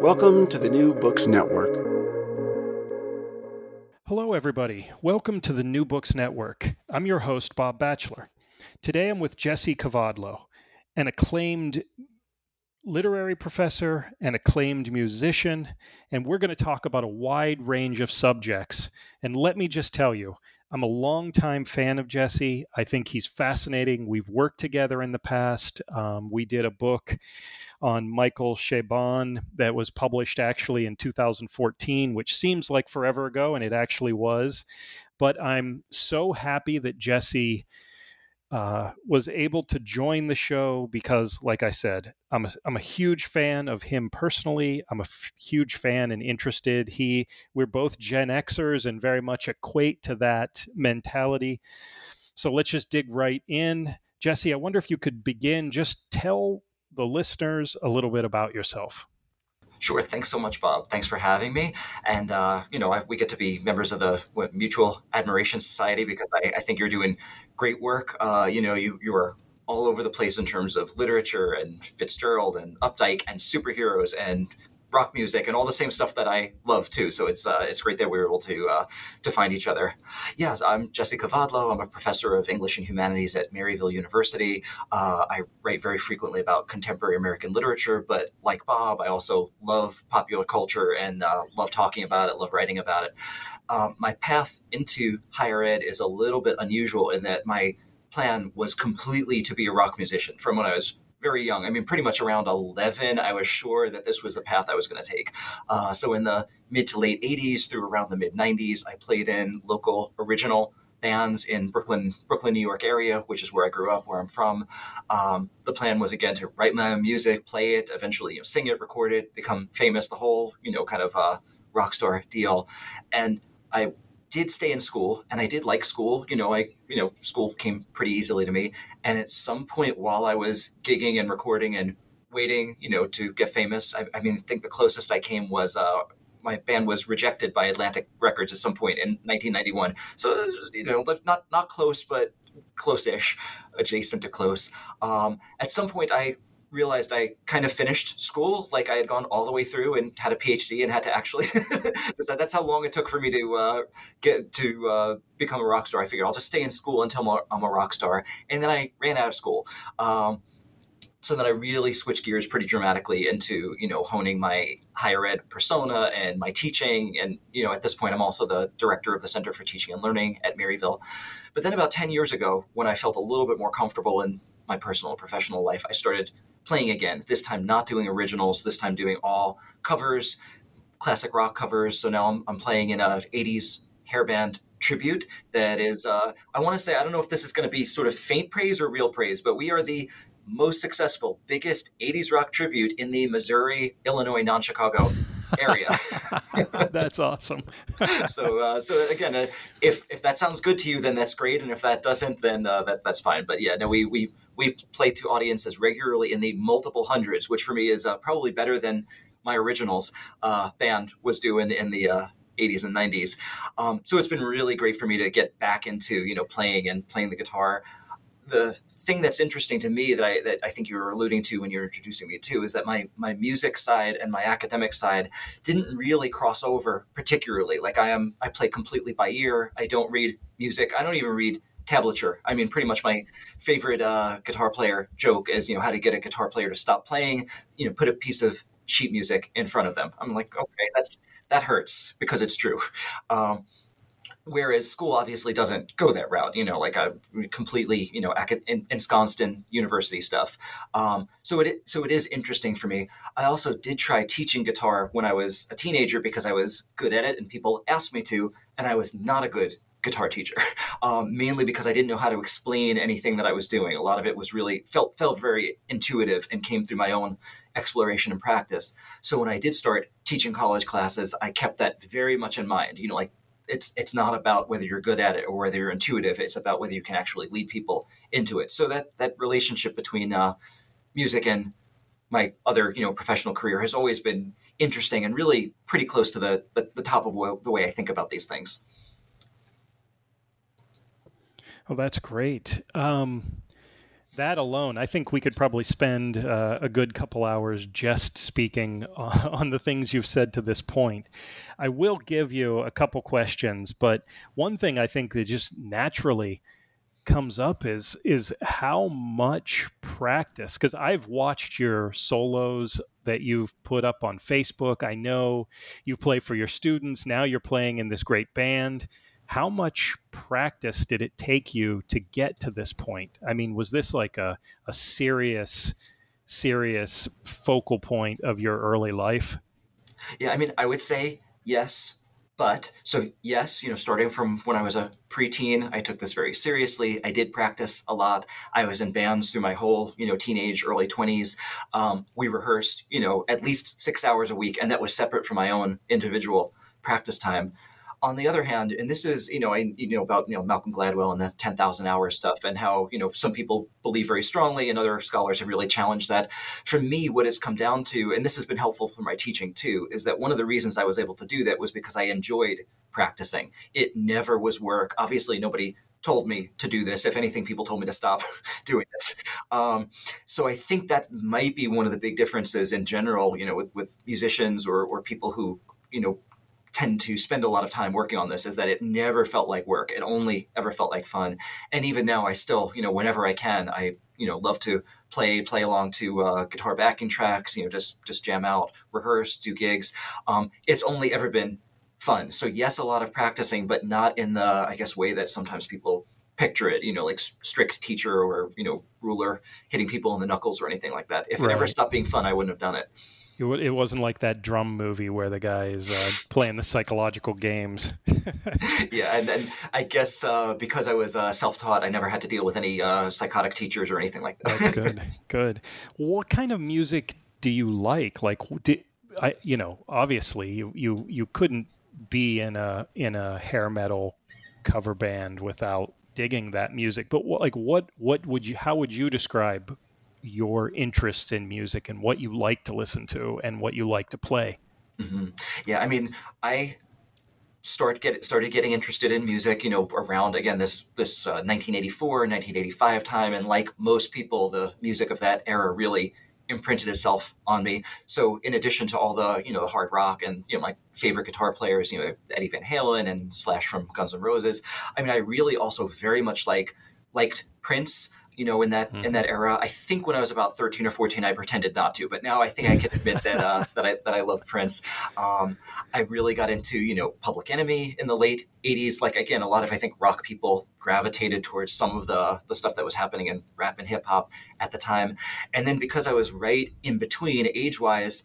Welcome to the New Books Network. Hello, everybody. Welcome to the New Books Network. I'm your host, Bob Batchelor. Today I'm with Jesse Kavadlo, an acclaimed literary professor and acclaimed musician, and we're going to talk about a wide range of subjects. And let me just tell you, I'm a longtime fan of Jesse. I think he's fascinating. We've worked together in the past. Um, we did a book on Michael Chabon that was published actually in 2014, which seems like forever ago, and it actually was. But I'm so happy that Jesse uh, was able to join the show because, like I said, I'm a, I'm a huge fan of him personally. I'm a f- huge fan and interested. He, we're both Gen Xers and very much equate to that mentality. So let's just dig right in. Jesse, I wonder if you could begin. Just tell the listeners a little bit about yourself. Sure. Thanks so much, Bob. Thanks for having me. And, uh, you know, I, we get to be members of the what, Mutual Admiration Society because I, I, think you're doing great work. Uh, you know, you, you are all over the place in terms of literature and Fitzgerald and Updike and superheroes and rock music and all the same stuff that I love too. So it's uh, it's great that we were able to uh, to find each other. Yes, I'm Jesse Kavadlo. I'm a professor of English and Humanities at Maryville University. Uh, I write very frequently about contemporary American literature, but like Bob, I also love popular culture and uh, love talking about it, love writing about it. Um, my path into higher ed is a little bit unusual in that my plan was completely to be a rock musician from when I was very young. I mean, pretty much around 11, I was sure that this was the path I was going to take. Uh, so in the mid to late 80s through around the mid 90s, I played in local original bands in Brooklyn, Brooklyn, New York area, which is where I grew up, where I'm from. Um, the plan was again to write my own music, play it, eventually you know, sing it, record it, become famous, the whole you know kind of uh, rock star deal. And I did stay in school and I did like school. You know, I, you know, school came pretty easily to me. And at some point while I was gigging and recording and waiting, you know, to get famous, I, I mean, I think the closest I came was, uh, my band was rejected by Atlantic Records at some point in 1991. So, was, you know, not, not close, but close-ish, adjacent to close. Um, at some point I realized I kind of finished school, like I had gone all the way through and had a PhD and had to actually. that's how long it took for me to uh, get to uh, become a rock star. I figured I'll just stay in school until I'm a rock star, and then I ran out of school. Um, so then I really switched gears pretty dramatically into you know honing my higher ed persona and my teaching, and you know at this point I'm also the director of the Center for Teaching and Learning at Maryville. But then about ten years ago, when I felt a little bit more comfortable in my personal and professional life, I started playing again. This time, not doing originals. This time, doing all covers, classic rock covers. So now I'm, I'm playing in a '80s hair band tribute that is uh, i want to say i don't know if this is going to be sort of faint praise or real praise but we are the most successful biggest 80s rock tribute in the missouri illinois non-chicago area. That's awesome. So uh, so again uh, if if that sounds good to you then that's great and if that doesn't then uh, that that's fine. But yeah no we we we play to audiences regularly in the multiple hundreds, which for me is uh, probably better than my originals uh, band was doing in the 80s and 90s. Um, so it's been really great for me to get back into you know playing and playing the guitar the thing that's interesting to me that I, that I think you were alluding to when you were introducing me to is that my my music side and my academic side didn't really cross over particularly. Like I am, I play completely by ear. I don't read music. I don't even read tablature. I mean, pretty much my favorite uh, guitar player joke is you know how to get a guitar player to stop playing. You know, put a piece of sheet music in front of them. I'm like, okay, that's that hurts because it's true. Um, whereas school obviously doesn't go that route you know like a completely you know ensconced in university stuff. Um, so it so it is interesting for me. I also did try teaching guitar when i was a teenager because i was good at it and people asked me to and i was not a good guitar teacher um, mainly because i didn't know how to explain anything that i was doing. A lot of it was really felt felt very intuitive and came through my own exploration and practice. So when i did start teaching college classes i kept that very much in mind you know like it's it's not about whether you're good at it or whether you're intuitive. It's about whether you can actually lead people into it. So that that relationship between uh, music and my other you know professional career has always been interesting and really pretty close to the the, the top of the way I think about these things. Oh, that's great. Um, that alone, I think we could probably spend uh, a good couple hours just speaking on the things you've said to this point. I will give you a couple questions, but one thing I think that just naturally comes up is is how much practice because I've watched your solos that you've put up on Facebook. I know you play for your students. Now you're playing in this great band how much practice did it take you to get to this point? I mean, was this like a, a serious, serious focal point of your early life? Yeah, I mean, I would say yes, but so yes, you know, starting from when I was a preteen, I took this very seriously. I did practice a lot. I was in bands through my whole, you know, teenage, early twenties. Um, we rehearsed, you know, at least six hours a week, and that was separate from my own individual practice time on the other hand, and this is, you know, I, you know, about, you know, Malcolm Gladwell and the 10,000 hours stuff and how, you know, some people believe very strongly and other scholars have really challenged that. For me, what it's come down to, and this has been helpful for my teaching too, is that one of the reasons I was able to do that was because I enjoyed practicing. It never was work. Obviously, nobody told me to do this. If anything, people told me to stop doing this. Um, so I think that might be one of the big differences in general, you know, with, with musicians or, or people who, you know, tend to spend a lot of time working on this is that it never felt like work. It only ever felt like fun. And even now, I still, you know, whenever I can, I, you know, love to play play along to uh, guitar backing tracks. You know, just just jam out, rehearse, do gigs. Um, it's only ever been fun. So yes, a lot of practicing, but not in the I guess way that sometimes people picture it. You know, like strict teacher or you know ruler hitting people in the knuckles or anything like that. If right. it ever stopped being fun, I wouldn't have done it. It wasn't like that drum movie where the guy is uh, playing the psychological games. yeah, and then I guess uh, because I was uh, self-taught, I never had to deal with any uh, psychotic teachers or anything like that. That's good. Good. What kind of music do you like? Like, did, I, you know, obviously you, you you couldn't be in a in a hair metal cover band without digging that music. But what, like, what what would you? How would you describe your interests in music and what you like to listen to and what you like to play. Mm-hmm. Yeah, I mean, I start get started getting interested in music, you know, around again this this uh, 1984, 1985 time, and like most people, the music of that era really imprinted itself on me. So, in addition to all the you know the hard rock and you know my favorite guitar players, you know Eddie Van Halen and Slash from Guns N' Roses, I mean, I really also very much like liked Prince you know, in that mm. in that era. I think when I was about thirteen or fourteen, I pretended not to, but now I think I can admit that uh, that I that I love Prince. Um, I really got into you know Public Enemy in the late '80s. Like again, a lot of I think rock people gravitated towards some of the the stuff that was happening in rap and hip hop at the time, and then because I was right in between age wise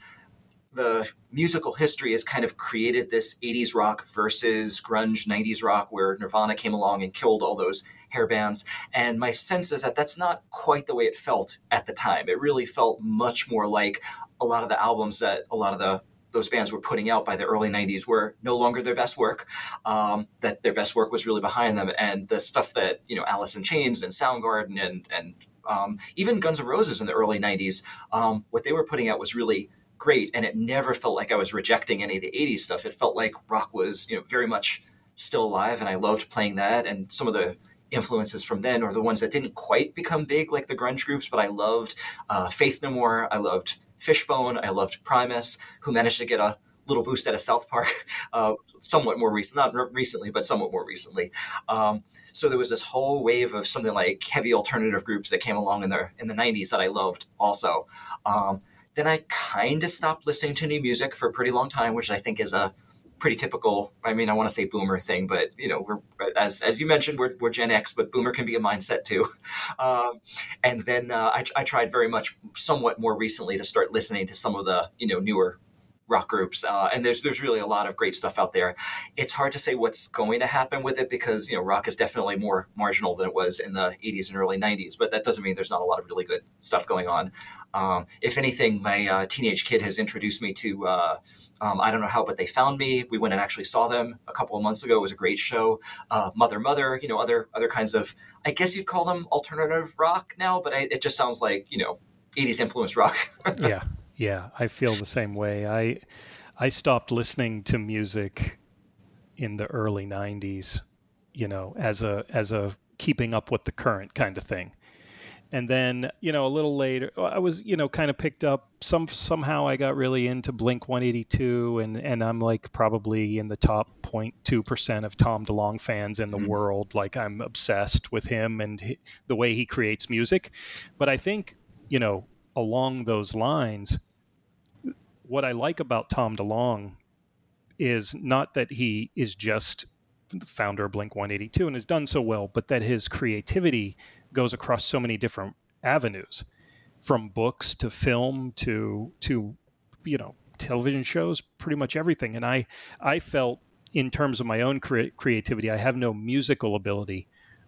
the musical history has kind of created this 80s rock versus grunge 90s rock where Nirvana came along and killed all those hair bands. And my sense is that that's not quite the way it felt at the time. It really felt much more like a lot of the albums that a lot of the those bands were putting out by the early 90s were no longer their best work um, that their best work was really behind them and the stuff that you know alice in chains and soundgarden and and um, even guns n' roses in the early 90s um, what they were putting out was really great. And it never felt like I was rejecting any of the 80s stuff. It felt like rock was, you know, very much still alive. And I loved playing that. And some of the influences from then or the ones that didn't quite become big like the grunge groups, but I loved uh, Faith No More. I loved Fishbone. I loved Primus, who managed to get a little boost out of South Park, uh, somewhat more recent, not recently, but somewhat more recently. Um, so there was this whole wave of something like heavy alternative groups that came along in the in the '90s that I loved also. Um, then I kind of stopped listening to new music for a pretty long time, which I think is a pretty typical. I mean, I want to say boomer thing, but you know, we're as as you mentioned, we're, we're Gen X, but boomer can be a mindset too. Um, and then uh, I, I tried very much, somewhat more recently, to start listening to some of the you know newer rock groups, uh, and there's there's really a lot of great stuff out there. It's hard to say what's going to happen with it because you know rock is definitely more marginal than it was in the 80s and early 90s, but that doesn't mean there's not a lot of really good stuff going on. Um, if anything, my uh, teenage kid has introduced me to uh, um, I don't know how, but they found me. We went and actually saw them a couple of months ago. It was a great show. Uh, Mother, Mother, you know, other other kinds of I guess you'd call them alternative rock now, but I, it just sounds like you know 80s influence rock. yeah. Yeah, I feel the same way. I I stopped listening to music in the early 90s, you know, as a as a keeping up with the current kind of thing. And then, you know, a little later, I was, you know, kind of picked up some somehow I got really into Blink 182 and and I'm like probably in the top 0.2% of Tom DeLonge fans in the mm-hmm. world. Like I'm obsessed with him and he, the way he creates music. But I think, you know, along those lines, what I like about Tom DeLonge is not that he is just the founder of Blink 182 and has done so well, but that his creativity goes across so many different avenues, from books to film to to you know television shows, pretty much everything. And I I felt in terms of my own cre- creativity, I have no musical ability,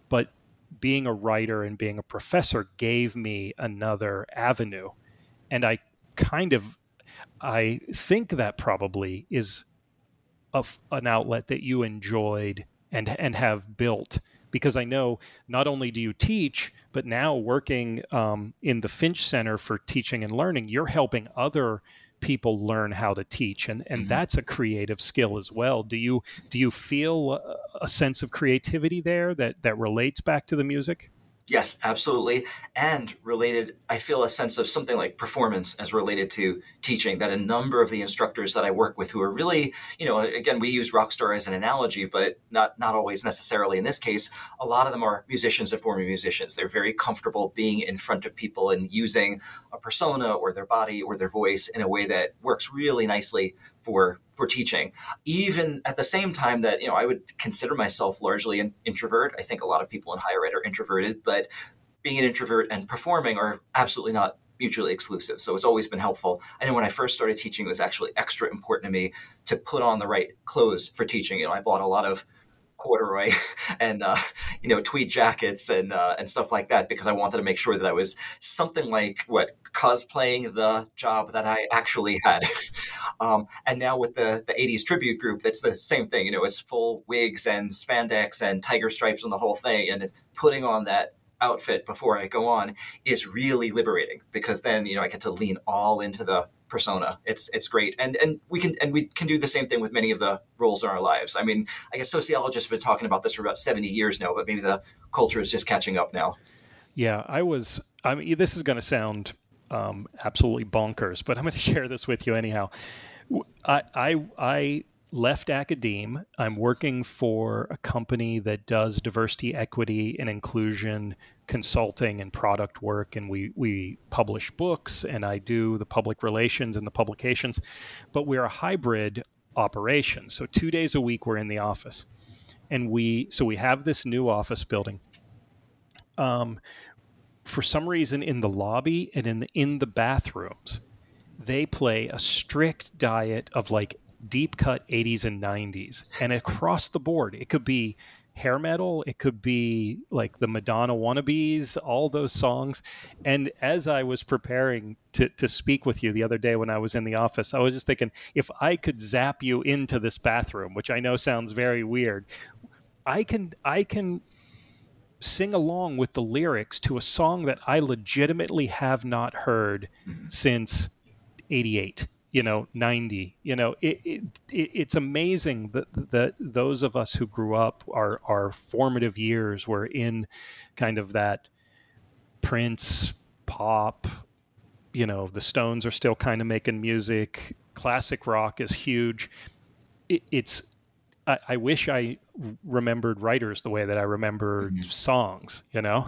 but being a writer and being a professor gave me another avenue. And I kind of, I think that probably is a, an outlet that you enjoyed and and have built. Because I know not only do you teach, but now working um, in the Finch Center for Teaching and Learning, you're helping other people learn how to teach and and mm-hmm. that's a creative skill as well. Do you do you feel a, a sense of creativity there that that relates back to the music Yes, absolutely. And related, I feel a sense of something like performance as related to teaching that a number of the instructors that I work with who are really, you know, again, we use rockstar as an analogy, but not, not always necessarily in this case. A lot of them are musicians and former musicians. They're very comfortable being in front of people and using a persona or their body or their voice in a way that works really nicely for for teaching. Even at the same time that you know i would consider myself largely an introvert. I think a lot of people in higher ed are introverted but being an introvert and performing are absolutely not mutually exclusive. So it's always been helpful. I know when i first started teaching it was actually extra important to me to put on the right clothes for teaching. You know i bought a lot of corduroy and uh, you know tweed jackets and uh, and stuff like that because I wanted to make sure that I was something like what cosplaying the job that I actually had. um, and now with the the 80s tribute group, that's the same thing. You know, it's full wigs and spandex and tiger stripes and the whole thing, and putting on that outfit before I go on is really liberating because then you know I get to lean all into the persona. It's it's great, and and we can and we can do the same thing with many of the roles in our lives. I mean, I guess sociologists have been talking about this for about seventy years now, but maybe the culture is just catching up now. Yeah, I was. I mean, this is going to sound um, absolutely bonkers, but I'm going to share this with you anyhow. I I, I left academe. I'm working for a company that does diversity, equity, and inclusion consulting and product work and we we publish books and I do the public relations and the publications but we're a hybrid operation. So 2 days a week we're in the office. And we so we have this new office building. Um, for some reason in the lobby and in the, in the bathrooms they play a strict diet of like deep cut 80s and 90s and across the board it could be hair metal. It could be like the Madonna wannabes, all those songs. And as I was preparing to, to speak with you the other day when I was in the office, I was just thinking if I could zap you into this bathroom, which I know sounds very weird, I can I can sing along with the lyrics to a song that I legitimately have not heard since 88 you know 90 you know it, it, it, it's amazing that that those of us who grew up our our formative years were in kind of that prince pop you know the stones are still kind of making music. Classic rock is huge. It, it's I, I, wish i remembered writers the way that i remembered mm-hmm. songs you know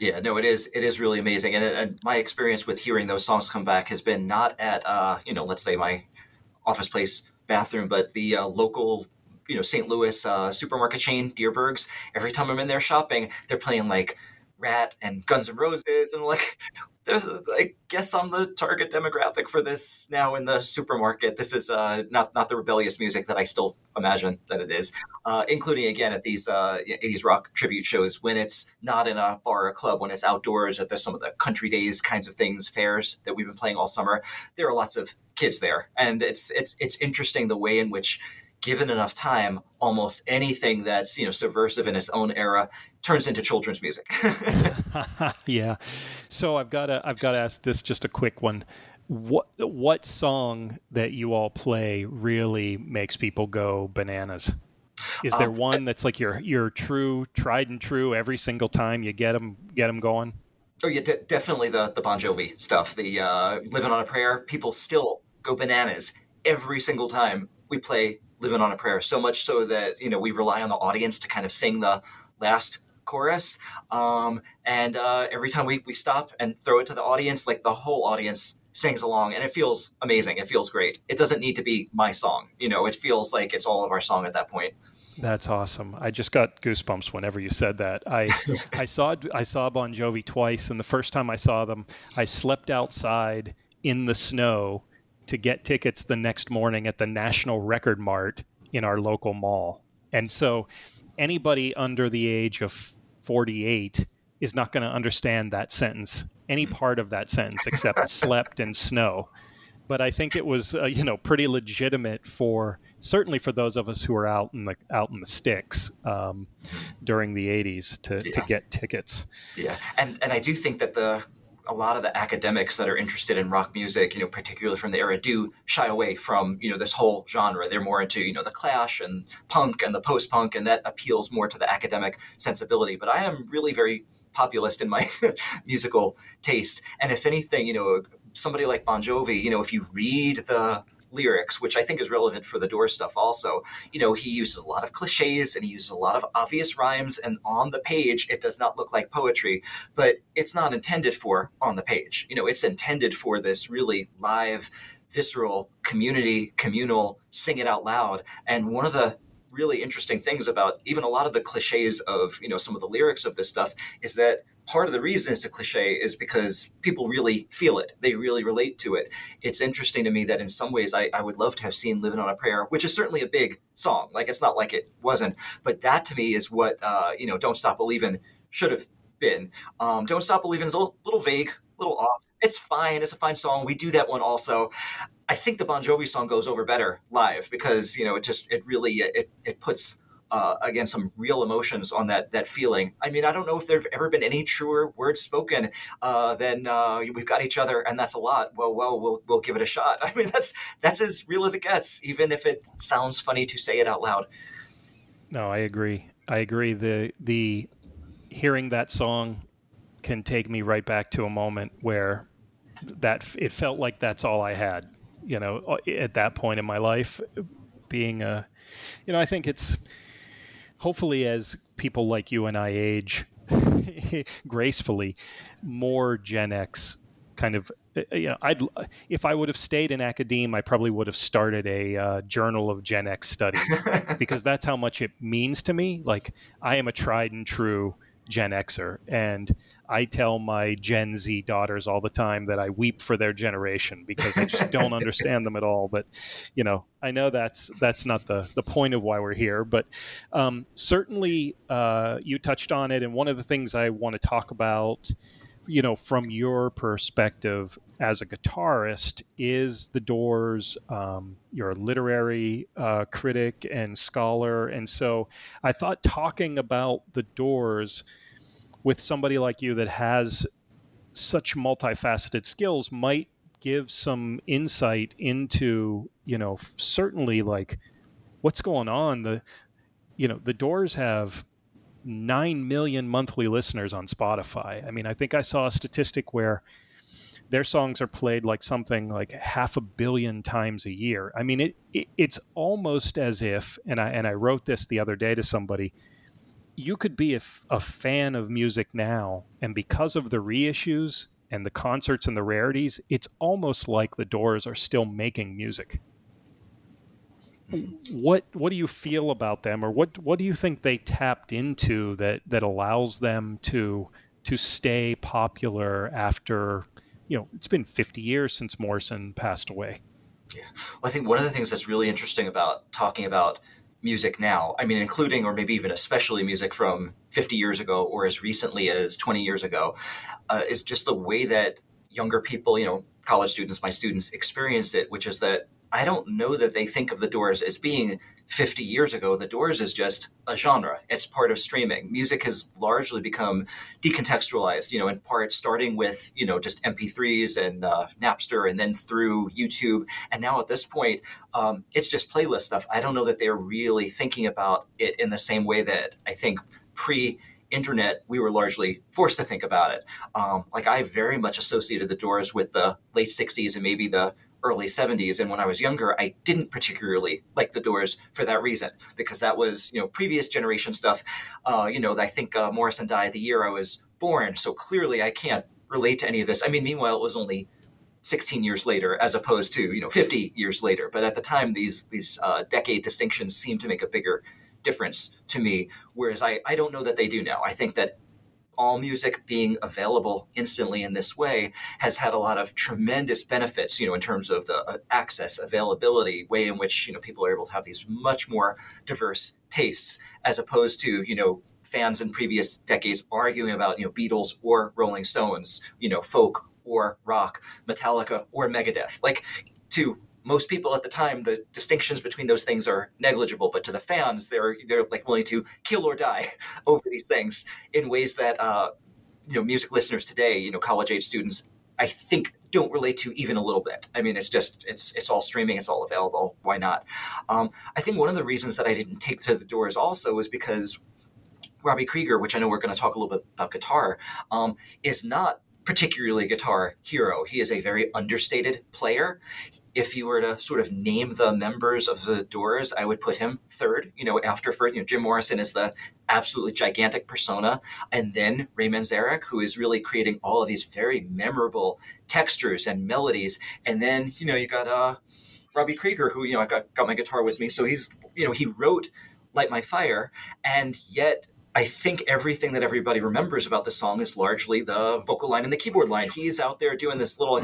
yeah, no, it is. It is really amazing, and, and, my experience with hearing those songs come back has been not at uh, you know, let's say my office place bathroom, but the uh, local you know St. Louis uh, supermarket chain Dierberg's. Every time I'm in there shopping, they're playing like Ratt and Guns and Roses, and like there's I guess I'm the target demographic for this now in the supermarket. This is uh, not not the rebellious music that I still imagine that it is, uh, including again at these uh, 80s rock tribute shows when it's not in a bar or club, when it's outdoors at some of the country days kinds of things, fairs that we've been playing all summer. There are lots of kids there, and it's it's it's interesting the way in which given enough time, almost anything that's you know subversive in its own era turns into children's music. yeah. So I've got to I've got to ask this just a quick one. What what song that you all play really makes people go bananas? Is there um, one that's like your your true tried and true every single time you get them get them going? Oh yeah, de- definitely the the Bon Jovi stuff. The uh, "Living on a Prayer." People still go bananas every single time we play "Living on a Prayer." So much so that you know we rely on the audience to kind of sing the last chorus. Um, and uh, every time we, we stop and throw it to the audience, like the whole audience sings along and it feels amazing. It feels great. It doesn't need to be my song. You know, it feels like it's all of our song at that point. That's awesome. I just got goosebumps whenever you said that. I I saw I saw Bon Jovi twice, and the first time I saw them, I slept outside in the snow to get tickets the next morning at the National Record Mart in our local mall. And so, anybody under the age of 48 is not going to understand that sentence, any part of that sentence except slept in snow. But I think it was, uh, you know, pretty legitimate for certainly for those of us who are out in the out in the sticks um, during the 80s to, yeah. to get tickets. Yeah, and and I do think that the a lot of the academics that are interested in rock music, you know, particularly from the era, do shy away from you know this whole genre. They're more into you know the Clash and punk and the post punk, and that appeals more to the academic sensibility. But I am really very populist in my musical taste, and if anything, you know, somebody like Bon Jovi, you know, if you read the lyrics, which I think is relevant for the Doors stuff also. You know, he uses a lot of cliches and he uses a lot of obvious rhymes, and on the page, it does not look like poetry, but it's not intended for on the page. You know, it's intended for this really live, visceral, community, communal, sing it out loud. And one of the really interesting things about even a lot of the cliches of you know some of the lyrics of this stuff is that part of the reason it's a cliche is because people really feel it. They really relate to it. It's interesting to me that in some ways I, I would love to have seen Living on a Prayer, which is certainly a big song. Like it's not like it wasn't, but that to me is what, uh, you know, Don't Stop Believing should have been. Um, Don't Stop Believing is a little, little vague, a little off. It's fine. It's a fine song. We do that one also. I think the Bon Jovi song goes over better live because, you know, it just, it really, it, it puts, uh, again some real emotions on that that feeling. I mean, I don't know if there've ever been any truer words spoken uh, than uh, "We've got each other, and that's a lot." Well, well, we'll we'll give it a shot. I mean, that's that's as real as it gets, even if it sounds funny to say it out loud. No, I agree. I agree. The the hearing that song can take me right back to a moment where that it felt like that's all I had. You know, at that point in my life, being a, you know, I think it's hopefully, as people like you and I age gracefully, more Gen X kind of uh, you know I'd if I would have stayed in academia I probably would have started a uh, journal of Gen X studies because that's how much it means to me. Like I am a tried and true Gen Xer. And I tell my Gen Z daughters all the time that I weep for their generation because I just don't understand them at all. But you know, I know that's that's not the the point of why we're here. But um, certainly, uh, you touched on it, and one of the things I want to talk about, you know, from your perspective as a guitarist, is the Doors. Um, you're a literary uh, critic and scholar, and so I thought talking about the Doors with somebody like you that has such multifaceted skills might give some insight into you know certainly like what's going on. The you know the doors have 9 million monthly listeners on spotify. I mean i think i saw a statistic where their songs are played like something like half a billion times a year. I mean it, it it's almost as if and i and i wrote this the other day to somebody you could be a, fan of music now and because of the reissues and the concerts and the rarities, it's almost like the Doors are still making music. What what do you feel about them, or what what do you think they tapped into that that allows them to to stay popular after you know it's been 50 years since Morrison passed away? Yeah, well, I think one of the things that's really interesting about talking about music now, I mean, including or maybe even especially music from 50 years ago or as recently as 20 years ago, uh, is just the way that younger people, you know, college students, my students experience it, which is that I don't know that they think of the Doors as being 50 years ago. The Doors is just a genre. It's part of streaming. Music has largely become decontextualized, you know, in part starting with, you know, just MP3s and uh, Napster and then through YouTube. And now at this point, um, it's just playlist stuff. I don't know that they're really thinking about it in the same way that I think pre internet, we were largely forced to think about it. Um, like I very much associated the Doors with the late 60s and maybe the early 70s and when i was younger i didn't particularly like the doors for that reason because that was you know previous generation stuff uh, you know i think uh, morrison died the year i was born so clearly i can't relate to any of this. I mean meanwhile it was only 16 years later as opposed to you know 50 years later but at the time these these uh, decade distinctions seem to make a bigger difference to me whereas I, I don't know that they do now. I think that all music being available instantly in this way has had a lot of tremendous benefits, you know, in terms of the uh, access, availability, way in which, you know, people are able to have these much more diverse tastes as opposed to, you know, fans in previous decades arguing about, you know, Beatles or Rolling Stones, you know, folk or rock, Metallica or Megadeth. Like to most people at the time, the distinctions between those things are negligible, but to the fans, they're they're like willing to kill or die over these things in ways that uh, you know music listeners today, you know, college age students, I think don't relate to even a little bit. I mean, it's just it's it's all streaming, it's all available. Why not? Um, I think one of the reasons that I didn't take to the doors also was because Robbie Krieger, which I know we're going to talk a little bit about guitar, um, is not particularly a guitar hero. He is a very understated player if you were to sort of name the members of the Doors, I would put him third. You know, after first, you know, Jim Morrison is the absolutely gigantic persona, and then Ray Manzarek, who is really creating all of these very memorable textures and melodies, and then you know you got uh, Robbie Krieger, who you know I got got my guitar with me, so he's you know he wrote "Light My Fire," and yet I think everything that everybody remembers about the song is largely the vocal line and the keyboard line. He's out there doing this little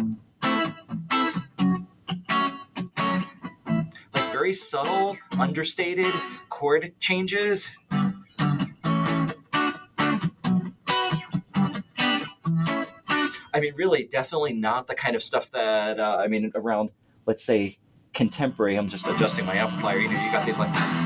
very subtle, understated chord changes. I mean, really, definitely not the kind of stuff that uh, I mean around, let's say, contemporary. I'm just adjusting my amplifier. You know, you got these like.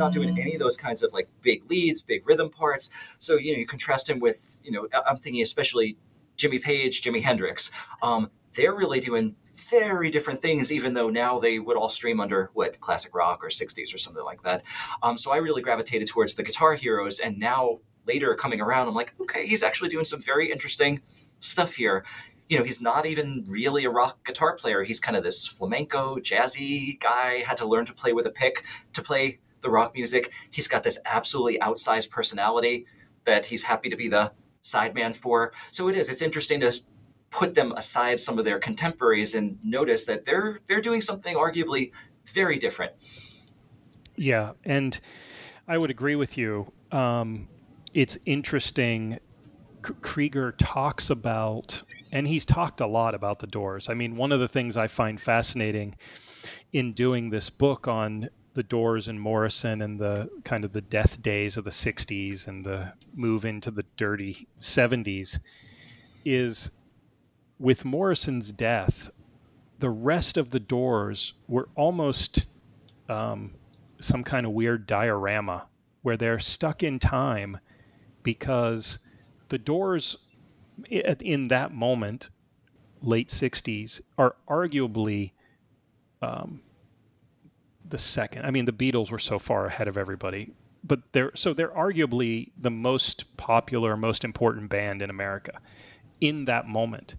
Not doing any of those kinds of like big leads, big rhythm parts. So you know, you contrast him with you know, I'm thinking especially Jimmy Page, Jimi Hendrix. Um, they're really doing very different things, even though now they would all stream under what classic rock or 60s or something like that. Um, so I really gravitated towards the guitar heroes, and now later coming around, I'm like, okay, he's actually doing some very interesting stuff here. You know, he's not even really a rock guitar player. He's kind of this flamenco, jazzy guy. Had to learn to play with a pick to play the rock music. He's got this absolutely outsized personality that he's happy to be the sideman for. So it is. It's interesting to put them aside some of their contemporaries and notice that they're they're doing something arguably very different. Yeah, and I would agree with you. Um, it's interesting. K- Krieger talks about, and he's talked a lot about the Doors. I mean, one of the things I find fascinating in doing this book on the Doors and Morrison and the kind of the death days of the 60s and the move into the dirty 70s is with Morrison's death, the rest of the Doors were almost um, some kind of weird diorama where they're stuck in time because the Doors in that moment, late 60s, are arguably um, the second. I mean, the Beatles were so far ahead of everybody, but they're so they're arguably the most popular, most important band in America in that moment.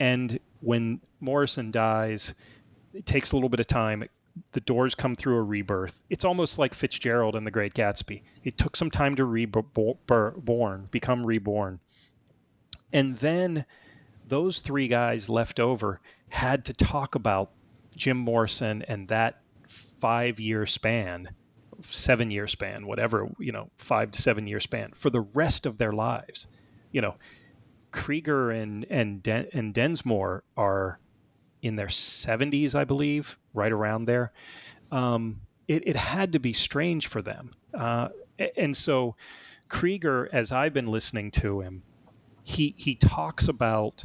And when Morrison dies, it takes a little bit of time. The doors come through a rebirth. It's almost like Fitzgerald and The Great Gatsby. It took some time to reborn, become reborn. And then those three guys left over had to talk about Jim Morrison and that five year span, seven year span, whatever, you know, five to seven year span for the rest of their lives. You know, Krieger and and and Densmore are in their 70s, I believe, right around there. Um, it, it, had to be strange for them. Uh, and so Krieger, as I've been listening to him, he he talks about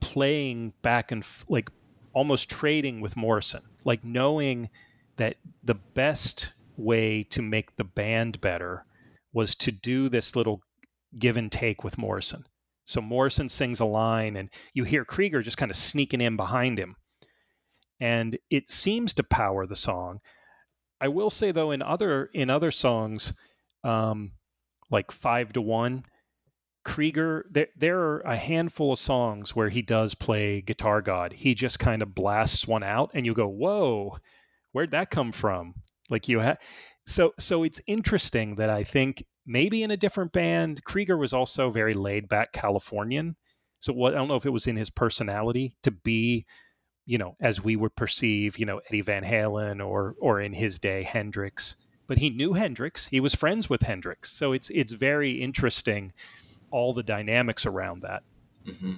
playing back and f- like almost trading with Morrison, like knowing that the best way to make the band better was to do this little give and take with Morrison. So Morrison sings a line, and you hear Krieger just kind of sneaking in behind him. And it seems to power the song. I will say though, in other in other songs, um, like Five to One, Krieger, there there are a handful of songs where he does play Guitar God. He just kind of blasts one out, and you go, "Whoa, where'd that come from?" Like you have. So so it's interesting that I think maybe in a different band. Krieger was also very laid back Californian. So what I don't know if it was in his personality to be, you know, as we would perceive, you know, Eddie Van Halen or or in his day Hendrix. But he knew Hendrix. He was friends with Hendrix. So it's it's very interesting all the dynamics around that. Mm-hmm.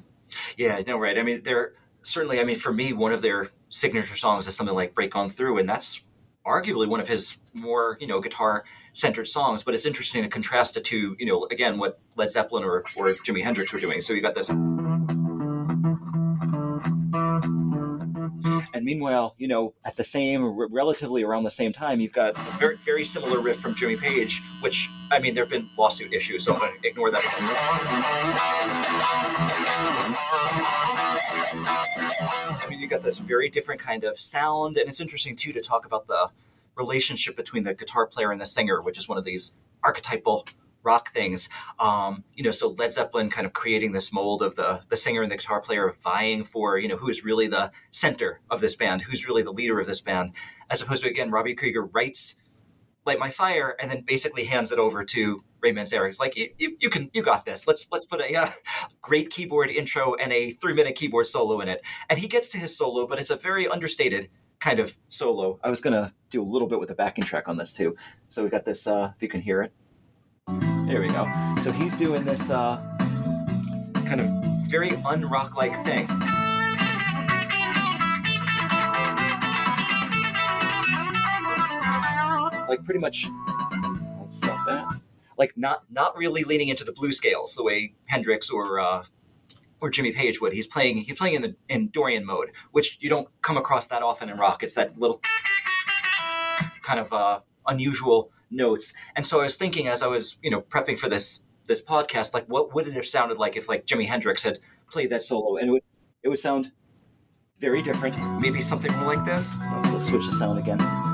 Yeah, no, right. I mean, they're certainly. I mean, for me, one of their signature songs is something like "Break On Through," and that's arguably one of his more you know guitar centered songs. But it's interesting to contrast it to you know again what Led Zeppelin or or Jimi Hendrix were doing. So you got this. And meanwhile, you know, at the same, relatively around the same time, you've got a very, very similar riff from Jimmy Page, which, I mean, there have been lawsuit issues, so I'm going to ignore that. You got this very different kind of sound, and it's interesting too to talk about the relationship between the guitar player and the singer, which is one of these archetypal rock things. Um, you know, so Led Zeppelin kind of creating this mold of the the singer and the guitar player vying for, you know, who is really the center of this band, who's really the leader of this band, as opposed to again, Robbie Krieger writes "Light My Fire" and then basically hands it over to Ray Manzarek. Like you, you, you, can, you got this. Let's let's put a uh, great keyboard intro and a three minute keyboard solo in it, and he gets to his solo, but it's a very understated kind of solo. I was gonna do a little bit with the backing track on this too. So we got this. Uh, if you can hear it. There we go. So he's doing this uh, kind of very unrock like thing. Like pretty much. Stop that. Like not not really leaning into the blue scales the way Hendrix or uh, or Jimmy Page would. He's playing he's playing in the in Dorian mode, which you don't come across that often in rock. It's that little kind of uh, unusual notes. And so I was thinking as I was, you know, prepping for this this podcast, like what would it have sounded like if like Jimi Hendrix had played that solo? And it would it would sound very different. Maybe something more like this. Let's, let's switch the sound again.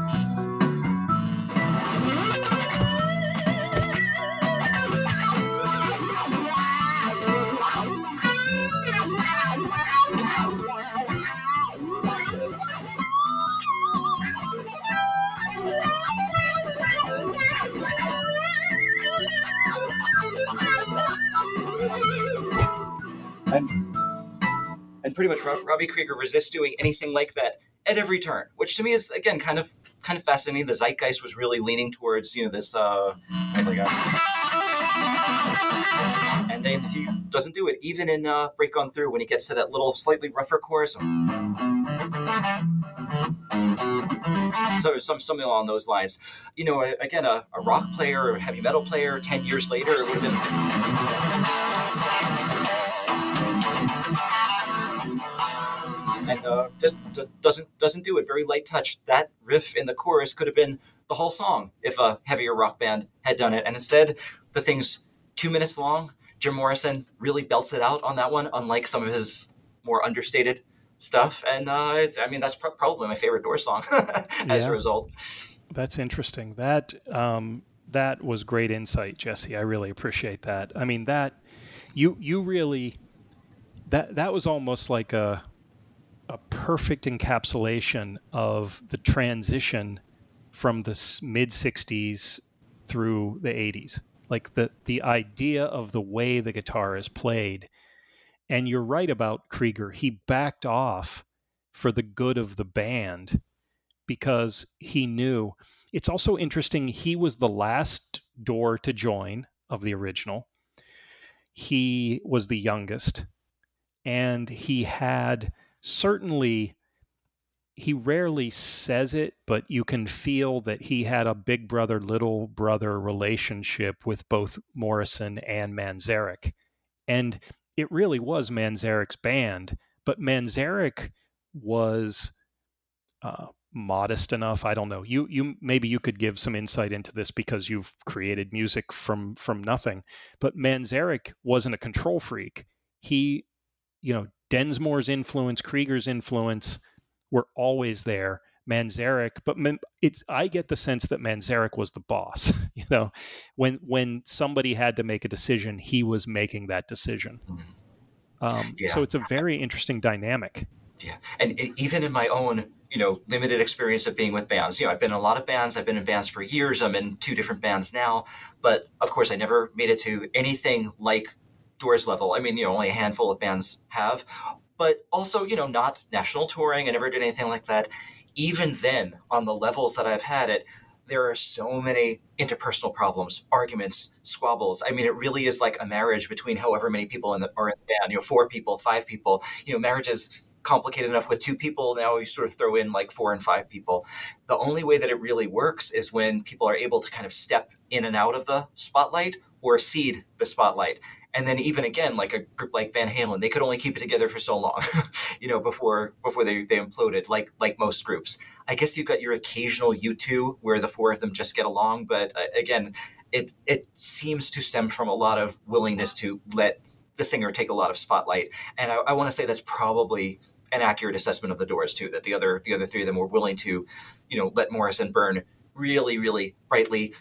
Pretty much Robbie Krieger resists doing anything like that at every turn, which to me is again kind of kind of fascinating. The zeitgeist was really leaning towards you know this. Uh, and then he doesn't do it even in uh, Break On Through when he gets to that little slightly rougher chorus. So some something along those lines. You know, again, a, a rock player or heavy metal player ten years later it would have been uh, just doesn't doesn't do it. Very light touch. That riff in the chorus could have been the whole song if a heavier rock band had done it. And instead, the thing's two minutes long. Jim Morrison really belts it out on that one, unlike some of his more understated stuff. And uh, I mean, that's pr- probably my favorite Doors song as yeah. a result. That's interesting. That um, that was great insight, Jesse. I really appreciate that. I mean that you you really that that was almost like a a perfect encapsulation of the transition from the mid 60s through the 80s like the the idea of the way the guitar is played. And you're right about Krieger. He backed off for the good of the band because he knew. It's also interesting he was the last door to join of the original. He was the youngest. And he had certainly he rarely says it, but you can feel that he had a big brother, little brother relationship with both Morrison and Manzarek. And it really was Manzarek's band, but Manzarek was uh, modest enough. I don't know. You you maybe you could give some insight into this because you've created music from from nothing. But Manzarek wasn't a control freak. He, you know, Densmore's influence, Krieger's influence were always there. Manzarek, but it's I get the sense that Manzarek was the boss. You know, when when somebody had to make a decision, he was making that decision. Mm-hmm. Um, yeah. So it's a very interesting dynamic. Yeah, and even in my own you know limited experience of being with bands, you know, I've been in a lot of bands. I've been in bands for years. I'm in two different bands now, but of course, I never made it to anything like Doors level. I mean, you know, only a handful of bands have, but also, you know, not national touring. I never did anything like that. Even then, on the levels that I've had it, there are so many interpersonal problems, arguments, squabbles. I mean, it really is like a marriage between however many people in the, are in the band. You know, four people, five people. You know, marriage is complicated enough with two people. Now you sort of throw in like four and five people. The only way that it really works is when people are able to kind of step in and out of the spotlight or cede the spotlight and then even again like a group like van halen they could only keep it together for so long you know before before they, they imploded like like most groups. I guess you've got your occasional u2 where the four of them just get along but uh, again it it seems to stem from a lot of willingness to let the singer take a lot of spotlight. And i, I want to say that's probably an accurate assessment of the doors too that the other the other three of them were willing to you know let morrison burn really, really brightly,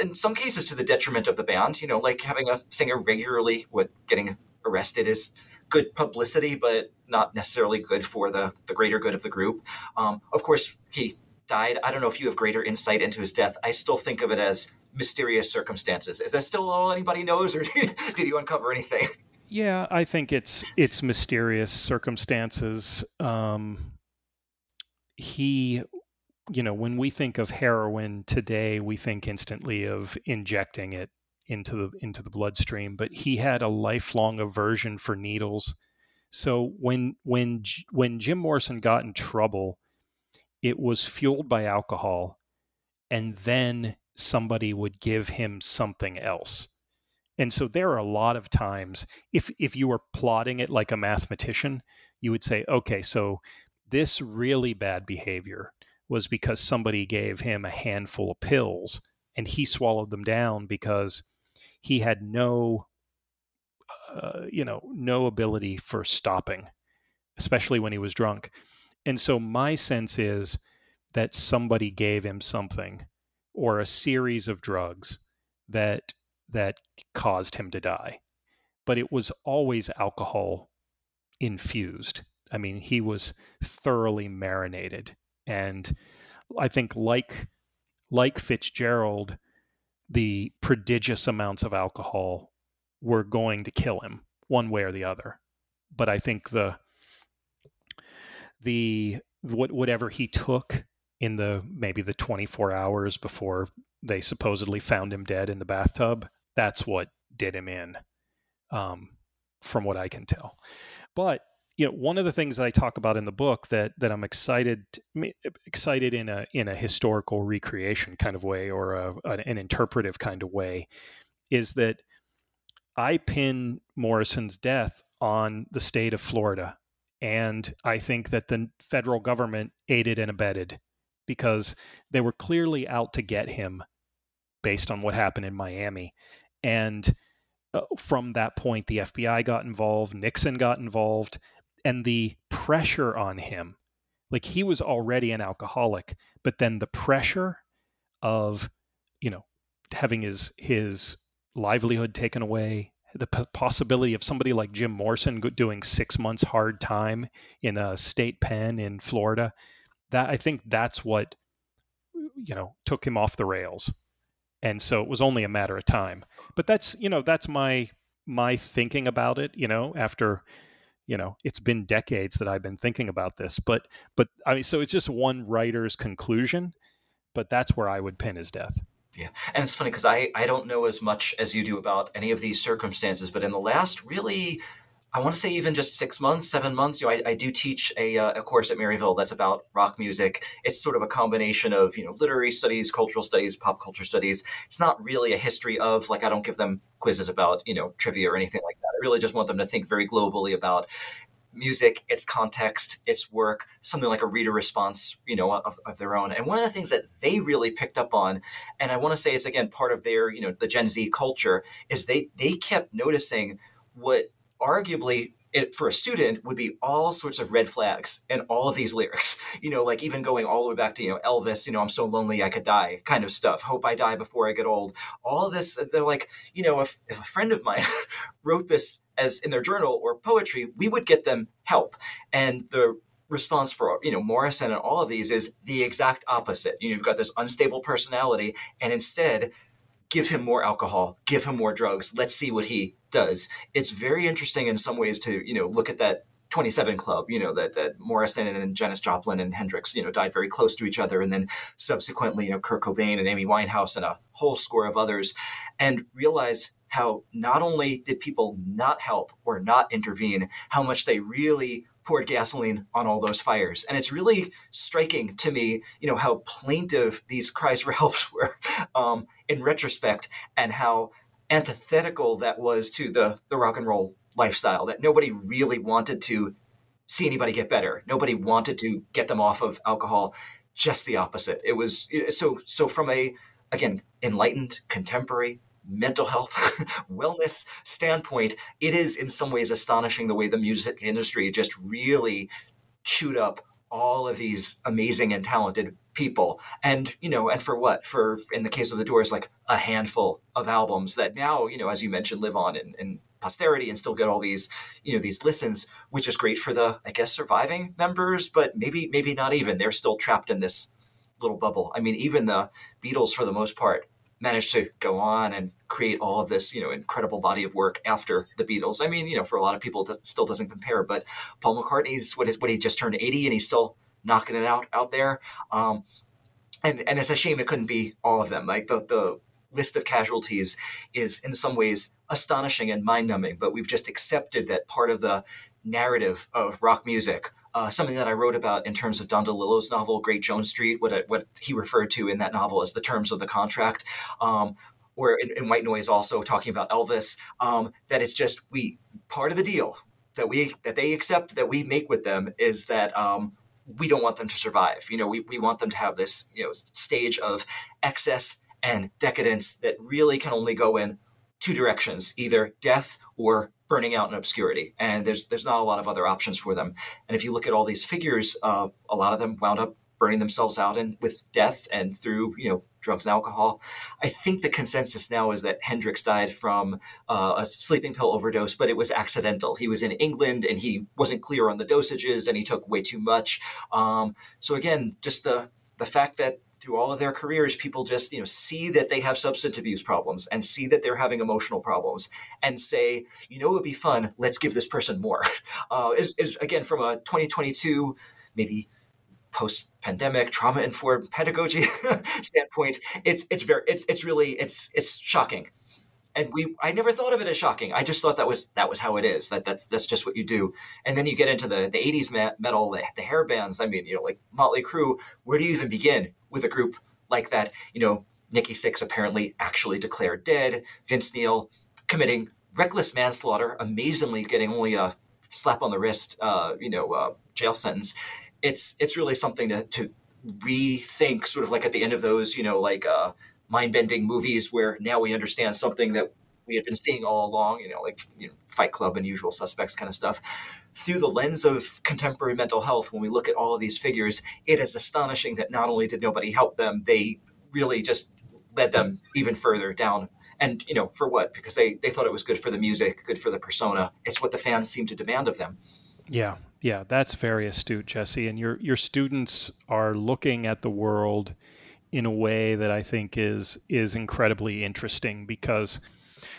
in some cases to the detriment of the band. You know, like having a singer regularly with getting arrested is good publicity, but not necessarily good for the, the greater good of the group. Um, of course, he died. I don't know if you have greater insight into his death. I still think of it as mysterious circumstances. Is that still all anybody knows, or did you uncover anything? Yeah, I think it's it's mysterious circumstances. Um, he you know, when we think of heroin today, we think instantly of injecting it into the into the bloodstream. But he had a lifelong aversion for needles. So when when when Jim Morrison got in trouble, it was fueled by alcohol, and then somebody would give him something else. And so there are a lot of times, if if you were plotting it like a mathematician, you would say, okay, so this really bad behavior was because somebody gave him a handful of pills and he swallowed them down because he had no uh, you know no ability for stopping especially when he was drunk. And so my sense is that somebody gave him something or a series of drugs that that caused him to die. But it was always alcohol infused. I mean he was thoroughly marinated and I think like like Fitzgerald, the prodigious amounts of alcohol were going to kill him one way or the other. But I think the the what whatever he took in the maybe the 24 hours before they supposedly found him dead in the bathtub, that's what did him in, um, from what I can tell. But you know one of the things that I talk about in the book that that I'm excited excited in a in a historical recreation kind of way or a, an interpretive kind of way is that I pin Morrison's death on the state of Florida and I think that the federal government aided and abetted because they were clearly out to get him based on what happened in Miami. And uh, from that point, the FBI got involved, Nixon got involved, and the pressure on him like he was already an alcoholic, but then the pressure of, you know, having his his livelihood taken away, the possibility of somebody like Jim Morrison doing six months hard time in a state pen in Florida, that I think that's what you know took him off the rails, and so it was only a matter of time. But that's you know that's my my thinking about it. You know after you know it's been decades that i've been thinking about this but but i mean so it's just one writer's conclusion but that's where i would pin his death. Yeah and it's funny because i i don't know as much as you do about any of these circumstances but in the last really I want to say even just six months, seven months. You know, I, I do teach a, uh, a course at Maryville that's about rock music. It's sort of a combination of you know literary studies, cultural studies, pop culture studies. It's not really a history of like I don't give them quizzes about you know trivia or anything like that. I really just want them to think very globally about music, its context, its work, something like a reader response, you know, of, of, their own. And one of the things that they really picked up on, and I want to say it's again part of their, you know, the Gen Z culture, is they they kept noticing what arguably it, for a student would be all sorts of red flags and all of these lyrics. You know like even going all the way back to you know elvis you know i'm so lonely i could die kind of stuff. Hope i die before i get old. All this they're like you know if, if a friend of mine wrote this as in their journal or poetry we would get them help. And the response for you know morrison and all of these is the exact opposite. You know you've got this unstable personality and instead give him more alcohol, give him more drugs. Let's see what he does. It's very interesting in some ways to you know look at that 27 Club, you know, that, that Morrison and Janis Joplin and Hendrix, you know, died very close to each other. And then subsequently, you know, Kurt Cobain and Amy Winehouse and a whole score of others, and realize how not only did people not help or not intervene, how much they really poured gasoline on all those fires. And it's really striking to me, you know, how plaintive these cries for help were um, in retrospect and how antithetical that was to the, the rock and roll lifestyle, that nobody really wanted to see anybody get better. Nobody wanted to get them off of alcohol. Just the opposite. It was so, so from a, again, enlightened contemporary mental health, wellness standpoint, it is in some ways astonishing the way the music industry just really chewed up all of these amazing and talented people. And you know and for what? For in the case of the doors like a handful of albums that now you know as you mentioned live on in, in posterity and still get all these you know these listens which is great for the i guess surviving members but maybe maybe not even. They're still trapped in this little bubble. I mean even the beatles for the most part managed to go on and create all of this, you know, incredible body of work after the Beatles. I mean, you know, for a lot of people, it still doesn't compare. But Paul McCartney's what is what he just turned eighty, and he's still knocking it out out there. Um, and and it's a shame it couldn't be all of them. Like the the list of casualties is in some ways astonishing and mind numbing. But we've just accepted that part of the narrative of rock music uh, something that I wrote about in terms of Don DeLillo's novel, Great Jones Street, what, what he referred to in that novel as the terms of the contract. Um, or in, in, White Noise also talking about Elvis, um, that it's just we part of the deal that we that they accept that we make with them is that um, we don't want them to survive. You know, we, we want them to have this you know stage of excess and decadence that really can only go in two directions, either death or burning out in obscurity. And there's there's not a lot of other options for them. And if you look at all these figures, uh, a lot of them wound up burning themselves out and with death and through you know drugs and alcohol. I think the consensus now is that Hendrix died from uh, a sleeping pill overdose, but it was accidental. He was in England and he wasn't clear on the dosages and he took way too much. Um, so again, just the the fact that through all of their careers, people just you know see that they have substance abuse problems and see that they're having emotional problems and say, you know, it would be fun. Let's give this person more. Uh, is, is again from a 2022 maybe post-pandemic trauma-informed pedagogy standpoint, it's it's very it's it's really it's it's shocking and we I never thought of it as shocking. I just thought that was that was how it is. That that's that's just what you do. And then you get into the the 80s metal, the, the hair bands. I mean, you know, like Motley Crue. Where do you even begin with a group like that? You know, Nikki Sixx apparently actually declared dead. Vince Neil committing reckless manslaughter, amazingly getting only a slap on the wrist, uh, you know, uh, jail sentence. It's it's really something to, to rethink sort of like at the end of those, you know, like uh, mind bending movies where now we understand something that we had been seeing all along, you know, like you know, Fight Club and Usual Suspects kind of stuff. Through the lens of contemporary mental health, when we look at all of these figures, it is astonishing that not only did nobody help them, they really just led them even further down. And you know, for what? Because they they thought it was good for the music, good for the persona. It's what the fans seem to demand of them. Yeah, yeah, that's very astute, Jesse. And your your students are looking at the world in a way that I think is is incredibly interesting because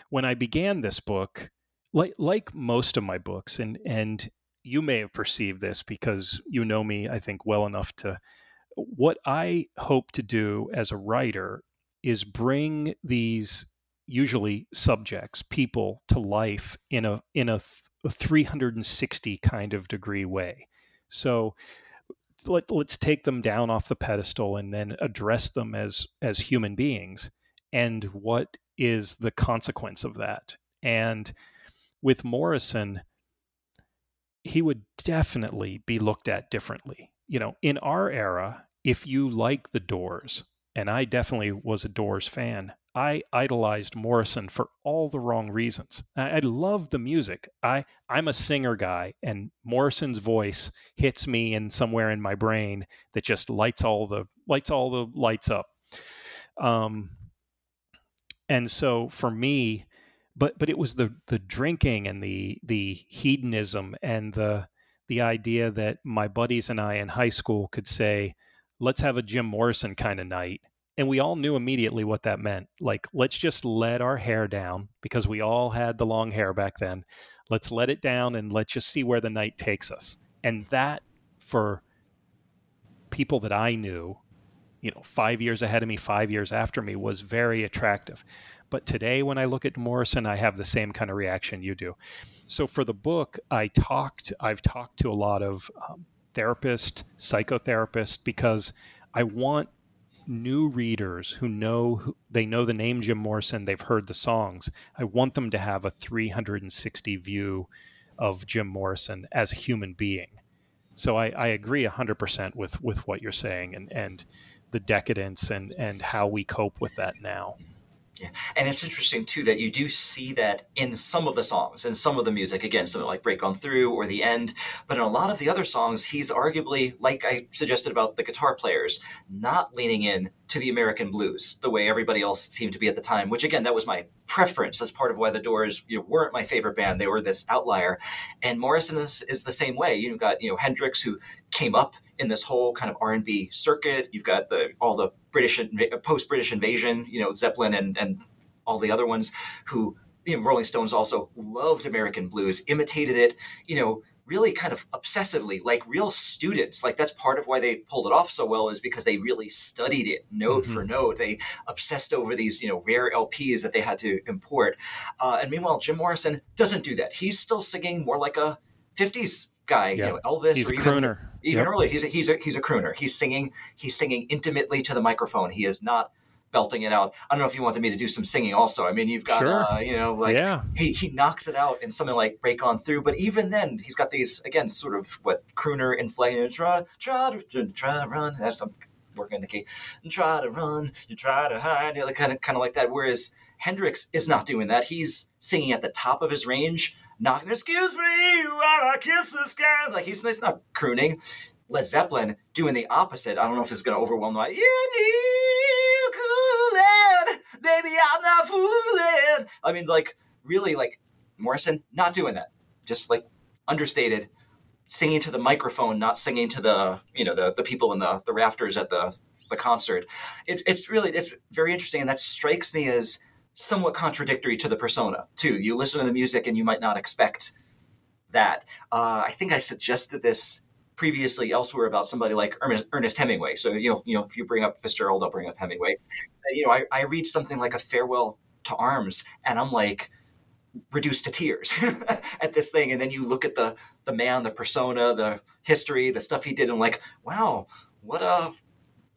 when I began this book, like like most of my books, and and you may have perceived this because you know me, I think, well enough to. What I hope to do as a writer is bring these usually subjects, people, to life in a in a, a 360 kind of degree way. So let, let's take them down off the pedestal and then address them as as human beings and what is the consequence of that. And with Morrison, he would definitely be looked at differently. You know, in our era, if you like the Doors, and I definitely was a Doors fan, I idolized Morrison for all the wrong reasons. I, I love the music. I I'm a singer guy, and Morrison's voice hits me in somewhere in my brain that just lights all the lights all the lights up. Um, and so for me but but it was the the drinking and the the hedonism and the the idea that my buddies and I in high school could say let's have a Jim Morrison kind of night. And we all knew immediately what that meant. Like let's just let our hair down because we all had the long hair back then. Let's let it down and let's just see where the night takes us. And that for people that I knew you know, five years ahead of me, five years after me was very attractive. But today, when I look at Morrison, I have the same kind of reaction you do. So for the book, I talked, I've talked to a lot of um, therapists, psychotherapists, because I want new readers who know they know the name Jim Morrison, they've heard the songs. I want them to have a 360 view of Jim Morrison as a human being. So I, I agree 100% with with what you're saying, and and the decadence and and how we cope with that now. Yeah. And it's interesting too that you do see that in some of the songs and some of the music, again, something like Break On Through or The End. But in a lot of the other songs, he's arguably, like I suggested about the guitar players, not leaning in to the American blues the way everybody else seemed to be at the time, which again, that was my preference as part of why the Doors you know, weren't my favorite band. They were this outlier. And Morrison is, is the same way. You've got, you know, Hendrix who came up in this whole kind of R&B circuit. You've got the all the British post-British invasion, you know, Zeppelin and and all the other ones who you know, Rolling Stones also loved American blues, imitated it, you know, really kind of obsessively, like real students. Like that's part of why they pulled it off so well is because they really studied it note mm-hmm. for note. They obsessed over these, you know, rare LPs that they had to import. Uh, and meanwhile, Jim Morrison doesn't do that. He's still singing more like a 50s guy, you know, Elvis he's or even crooner. even yep. earlier. He's a, he's a he's a crooner. He's singing he's singing intimately to the microphone. He is not belting it out. I don't know if you wanted me to do some singing also. I mean, you've got sure. uh, you know like yeah. he he knocks it out in something like Break On Through, but even then he's got these again sort of what crooner inflated try try to try to run. That's some working in the key. Try to run, you try to hide, you know, kind of kind of like that. Whereas Hendrix is not doing that. He's singing at the top of his range knocking, excuse me while I kiss the sky. Like he's, he's not crooning. Led Zeppelin doing the opposite. I don't know if it's to overwhelm my. You need cooling, baby. I'm not fooling. I mean, like really, like Morrison not doing that. Just like understated, singing to the microphone, not singing to the you know the the people in the the rafters at the the concert. It, it's really it's very interesting, and that strikes me as somewhat contradictory to the persona too. You listen to the music and you might not expect that. Uh, I think I suggested this previously elsewhere about somebody like Ernest Hemingway. So you know, you know, if you bring up Fitzgerald, I'll bring up Hemingway. Uh, you know, I, I read something like a Farewell to Arms, and I'm like reduced to tears at this thing. And then you look at the the man, the persona, the history, the stuff he did, and I'm like, wow, what a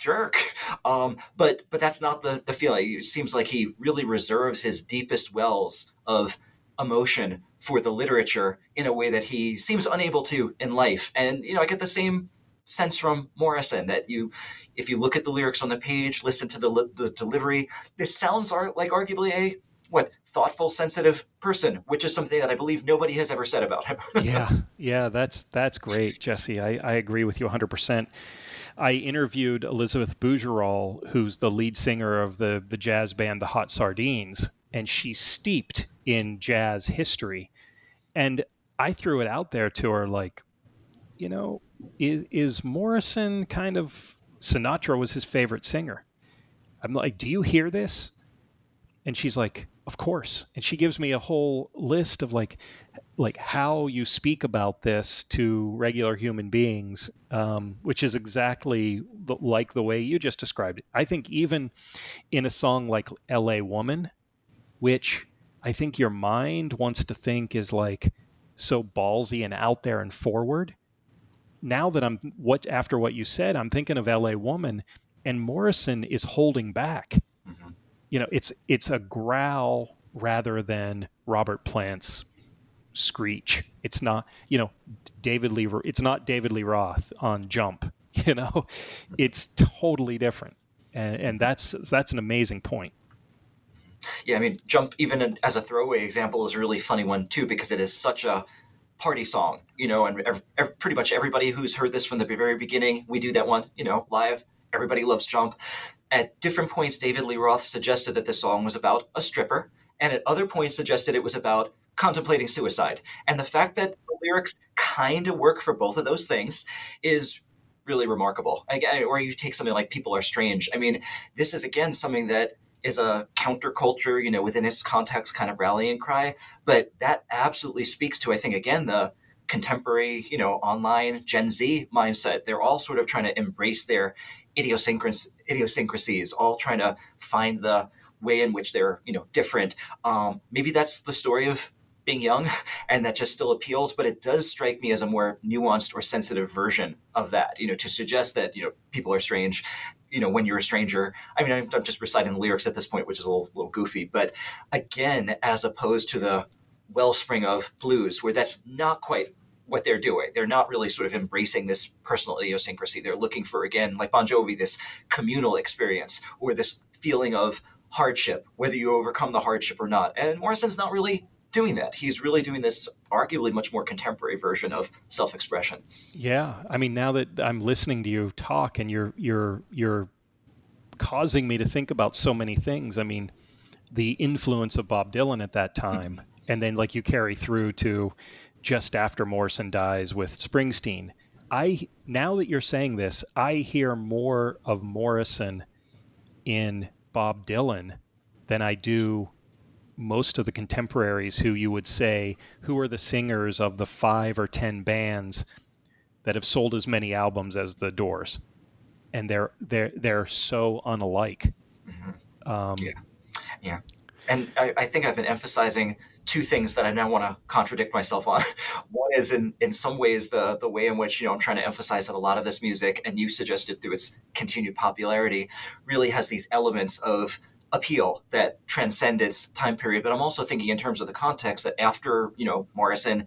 jerk. Um, but but that's not the the feeling. It seems like he really reserves his deepest wells of emotion for the literature in a way that he seems unable to in life. And you know, I get the same sense from Morrison that you, if you look at the lyrics on the page, listen to the, the delivery, this sounds like arguably a what thoughtful, sensitive person, which is something that I believe nobody has ever said about him. yeah, yeah, that's that's great, Jesse. I, I agree with you 100. percent I interviewed Elizabeth Bougerol, who's the lead singer of the the jazz band the Hot Sardines, and she's steeped in jazz history. And I threw it out there to her like, you know, is is Morrison kind of Sinatra was his favorite singer? I'm like, do you hear this? And she's like, of course. And she gives me a whole list of like, like how you speak about this to regular human beings, um, which is exactly the, like the way you just described it. I think even in a song like "L.A. Woman," which I think your mind wants to think is like so ballsy and out there and forward. Now that I'm what after what you said, I'm thinking of L.A. Woman, and Morrison is holding back. Mm-hmm. You know, it's it's a growl rather than Robert Plant's screech. It's not, you know, David Lee. It's not David Lee Roth on Jump. You know, it's totally different, and, and that's that's an amazing point. Yeah, I mean, Jump, even as a throwaway example, is a really funny one too because it is such a party song, you know, and ev- ev- pretty much everybody who's heard this from the very beginning, we do that one, you know, live. Everybody loves Jump. At different points, David Lee Roth suggested that this song was about a stripper, and at other points suggested it was about contemplating suicide. And the fact that the lyrics kind of work for both of those things is really remarkable. Again, or you take something like People Are Strange. I mean, this is again something that is a counterculture, you know, within its context kind of rallying cry. But that absolutely speaks to, I think, again, the contemporary, you know, online Gen Z mindset. They're all sort of trying to embrace their idiosyncrasies, all trying to find the way in which they're, you know, different. Um, maybe that's the story of being young and that just still appeals but it does strike me as a more nuanced or sensitive version of that you know to suggest that you know people are strange you know when you're a stranger i mean i'm, I'm just reciting the lyrics at this point which is a little, little goofy but again as opposed to the wellspring of blues where that's not quite what they're doing. They're not really sort of embracing this personal idiosyncrasy. They're looking for, again, like Bon Jovi, this communal experience or this feeling of hardship, whether you overcome the hardship or not. And Morrison's not really doing that. He's really doing this arguably much more contemporary version of self-expression. Yeah, I mean, now that I'm listening to you talk, and you're you're you're causing me to think about so many things. I mean, the influence of Bob Dylan at that time, and then like you carry through to just after Morrison dies with Springsteen. I now that you're saying this, I hear more of Morrison in Bob Dylan than I do most of the contemporaries who you would say who are the singers of the five or ten bands that have sold as many albums as the Doors, and they're they're they're so unalike. Mm-hmm. Um, yeah, yeah, and I, I think I've been emphasizing two things that I now want to contradict myself on. One is in in some ways the the way in which you know I'm trying to emphasize that a lot of this music, and you suggested through its continued popularity, really has these elements of appeal that transcend its time period. But I'm also thinking in terms of the context that after you know Morrison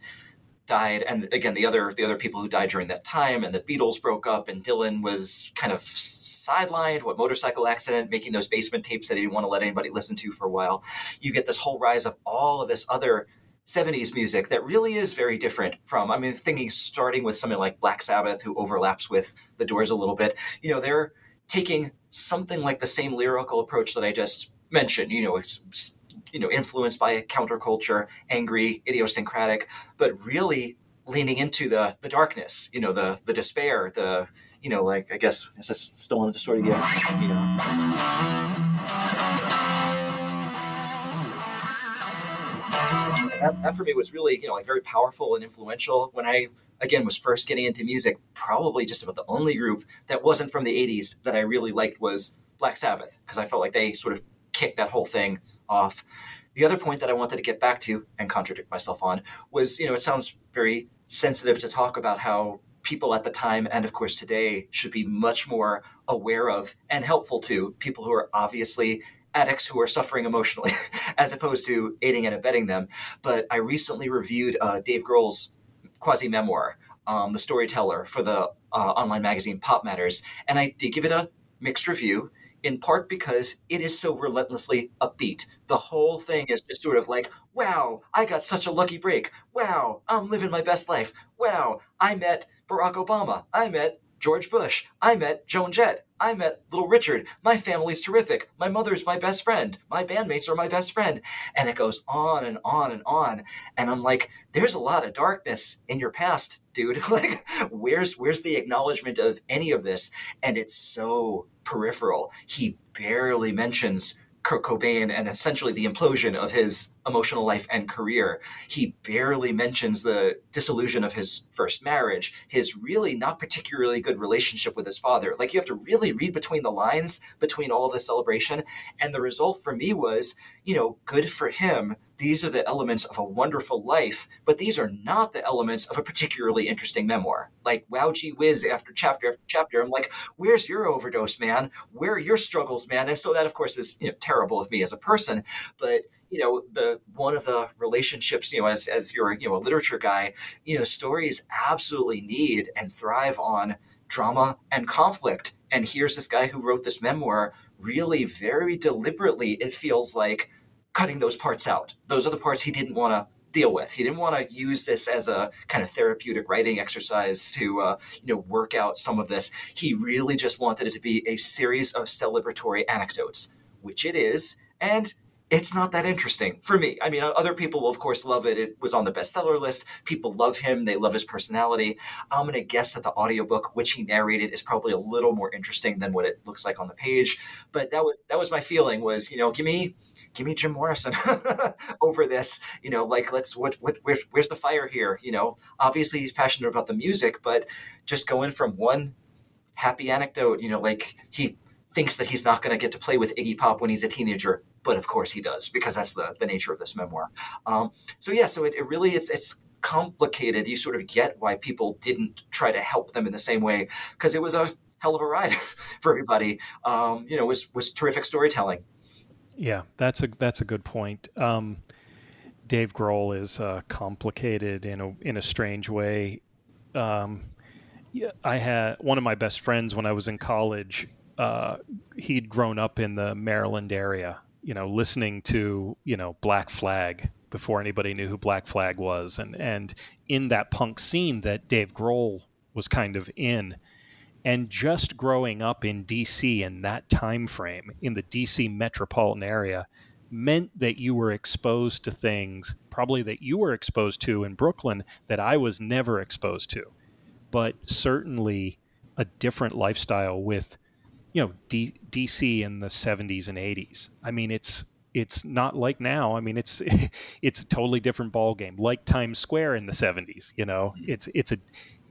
died, and again the other the other people who died during that time, and the Beatles broke up, and Dylan was kind of sidelined. What motorcycle accident, making those basement tapes that he didn't want to let anybody listen to for a while. You get this whole rise of all of this other 70s music that really is very different from i mean thinking starting with something like black sabbath who overlaps with the doors a little bit you know they're taking something like the same lyrical approach that I just mentioned. You know, it's you know influenced by a counterculture, angry, idiosyncratic, but really leaning into the the darkness. You know, the the despair, the you know, like I guess is this still on the story again? You know. That, that, for me was really you know like very powerful and influential when i again was first getting into music probably just about the only group that wasn't from the 80s that i really liked was black sabbath because i felt like they sort of kicked that whole thing off. The other point that i wanted to get back to and contradict myself on was you know it sounds very sensitive to talk about how people at the time and of course today should be much more aware of and helpful to people who are obviously addicts who are suffering emotionally as opposed to aiding and abetting them. But i recently reviewed uh, dave grohl's quasi memoir um, the storyteller for the uh, online magazine Pop Matters, and I did give it a mixed review in part because it is so relentlessly upbeat. The whole thing is just sort of like, wow, I got such a lucky break. Wow, I'm living my best life. Wow, I met Barack Obama. I met George Bush. I met Joan Jett. I met Little Richard. My family's terrific. My mother's my best friend. My bandmates are my best friend. And it goes on and on and on. And I'm like, there's a lot of darkness in your past, dude. like, where's where's the acknowledgement of any of this? And it's so peripheral. He barely mentions Kurt Cobain and essentially the implosion of his emotional life and career. He barely mentions the disillusion of his first marriage, his really not particularly good relationship with his father. Like you have to really read between the lines between all of this celebration. And the result for me was, you know, good for him these are the elements of a wonderful life, but these are not the elements of a particularly interesting memoir. Like, wow, gee whiz, after chapter after chapter, I'm like, where's your overdose, man? Where are your struggles, man? And so that, of course, is you know, terrible of me as a person. But you know, the one of the relationships, you know, as as you're you know a literature guy, you know, stories absolutely need and thrive on drama and conflict. And here's this guy who wrote this memoir really very deliberately. It feels like cutting those parts out. Those are the parts he didn't want to deal with. He didn't want to use this as a kind of therapeutic writing exercise to uh, you know work out some of this. He really just wanted it to be a series of celebratory anecdotes, which it is, and it's not that interesting for me. I mean, other people will, of course, love it. It was on the bestseller list. People love him. They love his personality. I'm going to guess that the audiobook, which he narrated, is probably a little more interesting than what it looks like on the page. But that was that was my feeling. Was you know, give me give me Jim Morrison over this. You know, like let's what what where's, where's the fire here? You know, obviously he's passionate about the music, but just going from one happy anecdote, you know, like he thinks that he's not going to get to play with Iggy Pop when he's a teenager, but of course he does because that's the the nature of this memoir. Um, so yeah, so it, it really it's it's complicated. You sort of get why people didn't try to help them in the same way because it was a hell of a ride for everybody. Um, you know, was was terrific storytelling. Yeah, that's a that's a good point. Um, Dave Grohl is uh, complicated in a in a strange way. Um, I had one of my best friends when I was in college. Uh, he'd grown up in the Maryland area, you know, listening to you know Black Flag before anybody knew who Black Flag was, and and in that punk scene that Dave Grohl was kind of in and just growing up in DC in that time frame in the DC metropolitan area meant that you were exposed to things probably that you were exposed to in Brooklyn that I was never exposed to. But certainly a different lifestyle with you know D- DC in the 70s and 80s I mean it's it's not like now. I mean it's it's a totally different ball game like Times Square in the 70s you know? Mm-hmm. It's it's a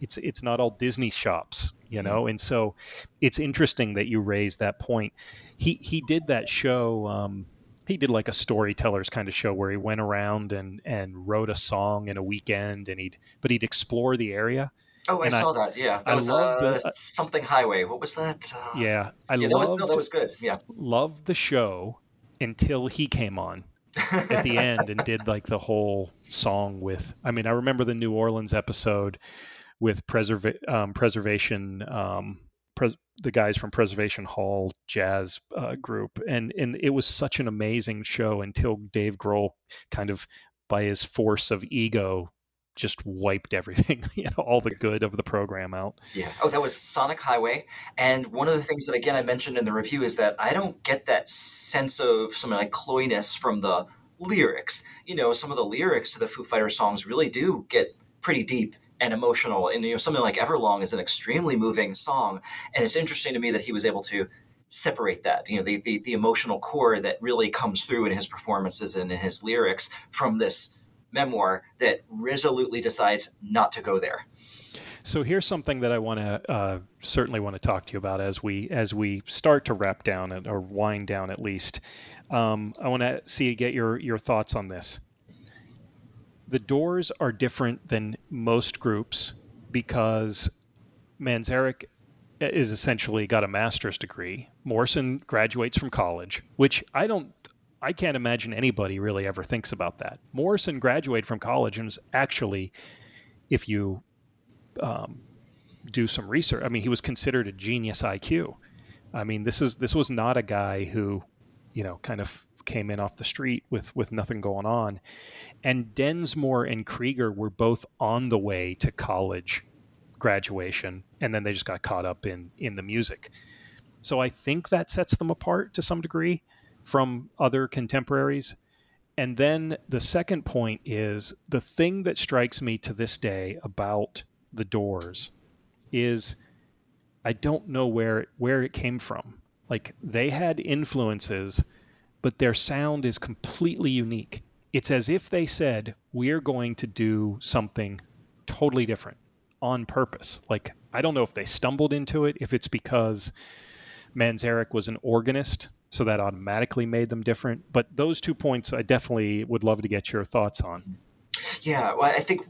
it's it's not all Disney shops, you mm-hmm. know. And so it's interesting that you raised that point. He he did that show. Um, he did like a storytellers kind of show where he went around and and wrote a song in a weekend, and he'd but he'd explore the area. Oh, I saw that. Yeah, that I was uh, the, something highway. What was that? Uh, yeah, I yeah, loved, that was, no, that was good. Yeah, loved the show until he came on at the end and did like the whole song with. I mean, I remember the New Orleans episode with preserva- um, preservation um, pres- the guys from Preservation Hall Jazz uh, Group, and and it was such an amazing show until Dave Grohl kind of by his force of ego just wiped everything, you know, all the good of the program out. Yeah. Oh, that was Sonic Highway. And one of the things that again I mentioned in the review is that I don't get that sense of some like cloyness from the lyrics. You know, some of the lyrics to the Foo Fighters songs really do get pretty deep and emotional. And you know, something like Everlong is an extremely moving song, and it's interesting to me that he was able to separate that. You know, the the, the emotional core that really comes through in his performances and in his lyrics from this memoir that resolutely decides not to go there. So here's something that I want to uh, certainly want to talk to you about as we as we start to wrap down or wind down at least. Um, I want to see you get your your thoughts on this the doors are different than most groups because Manzarek is essentially got a master's degree. Morrison graduates from college, which I don't I can't imagine anybody really ever thinks about that. Morrison graduated from college and was actually if you um, do some research. I mean, he was considered a genius IQ. I mean, this is this was not a guy who, you know, kind of came in off the street with with nothing going on. And Densmore and Krieger were both on the way to college graduation, and then they just got caught up in in the music. So I think that sets them apart to some degree from other contemporaries. And then the second point is the thing that strikes me to this day about the Doors is I don't know where where it came from. Like they had influences, but their sound is completely unique. It's as if they said, "We're going to do something totally different on purpose." Like I don't know if they stumbled into it, if it's because Manzarek was an organist, so that automatically made them different. But those two points, I definitely would love to get your thoughts on. Yeah, well, I think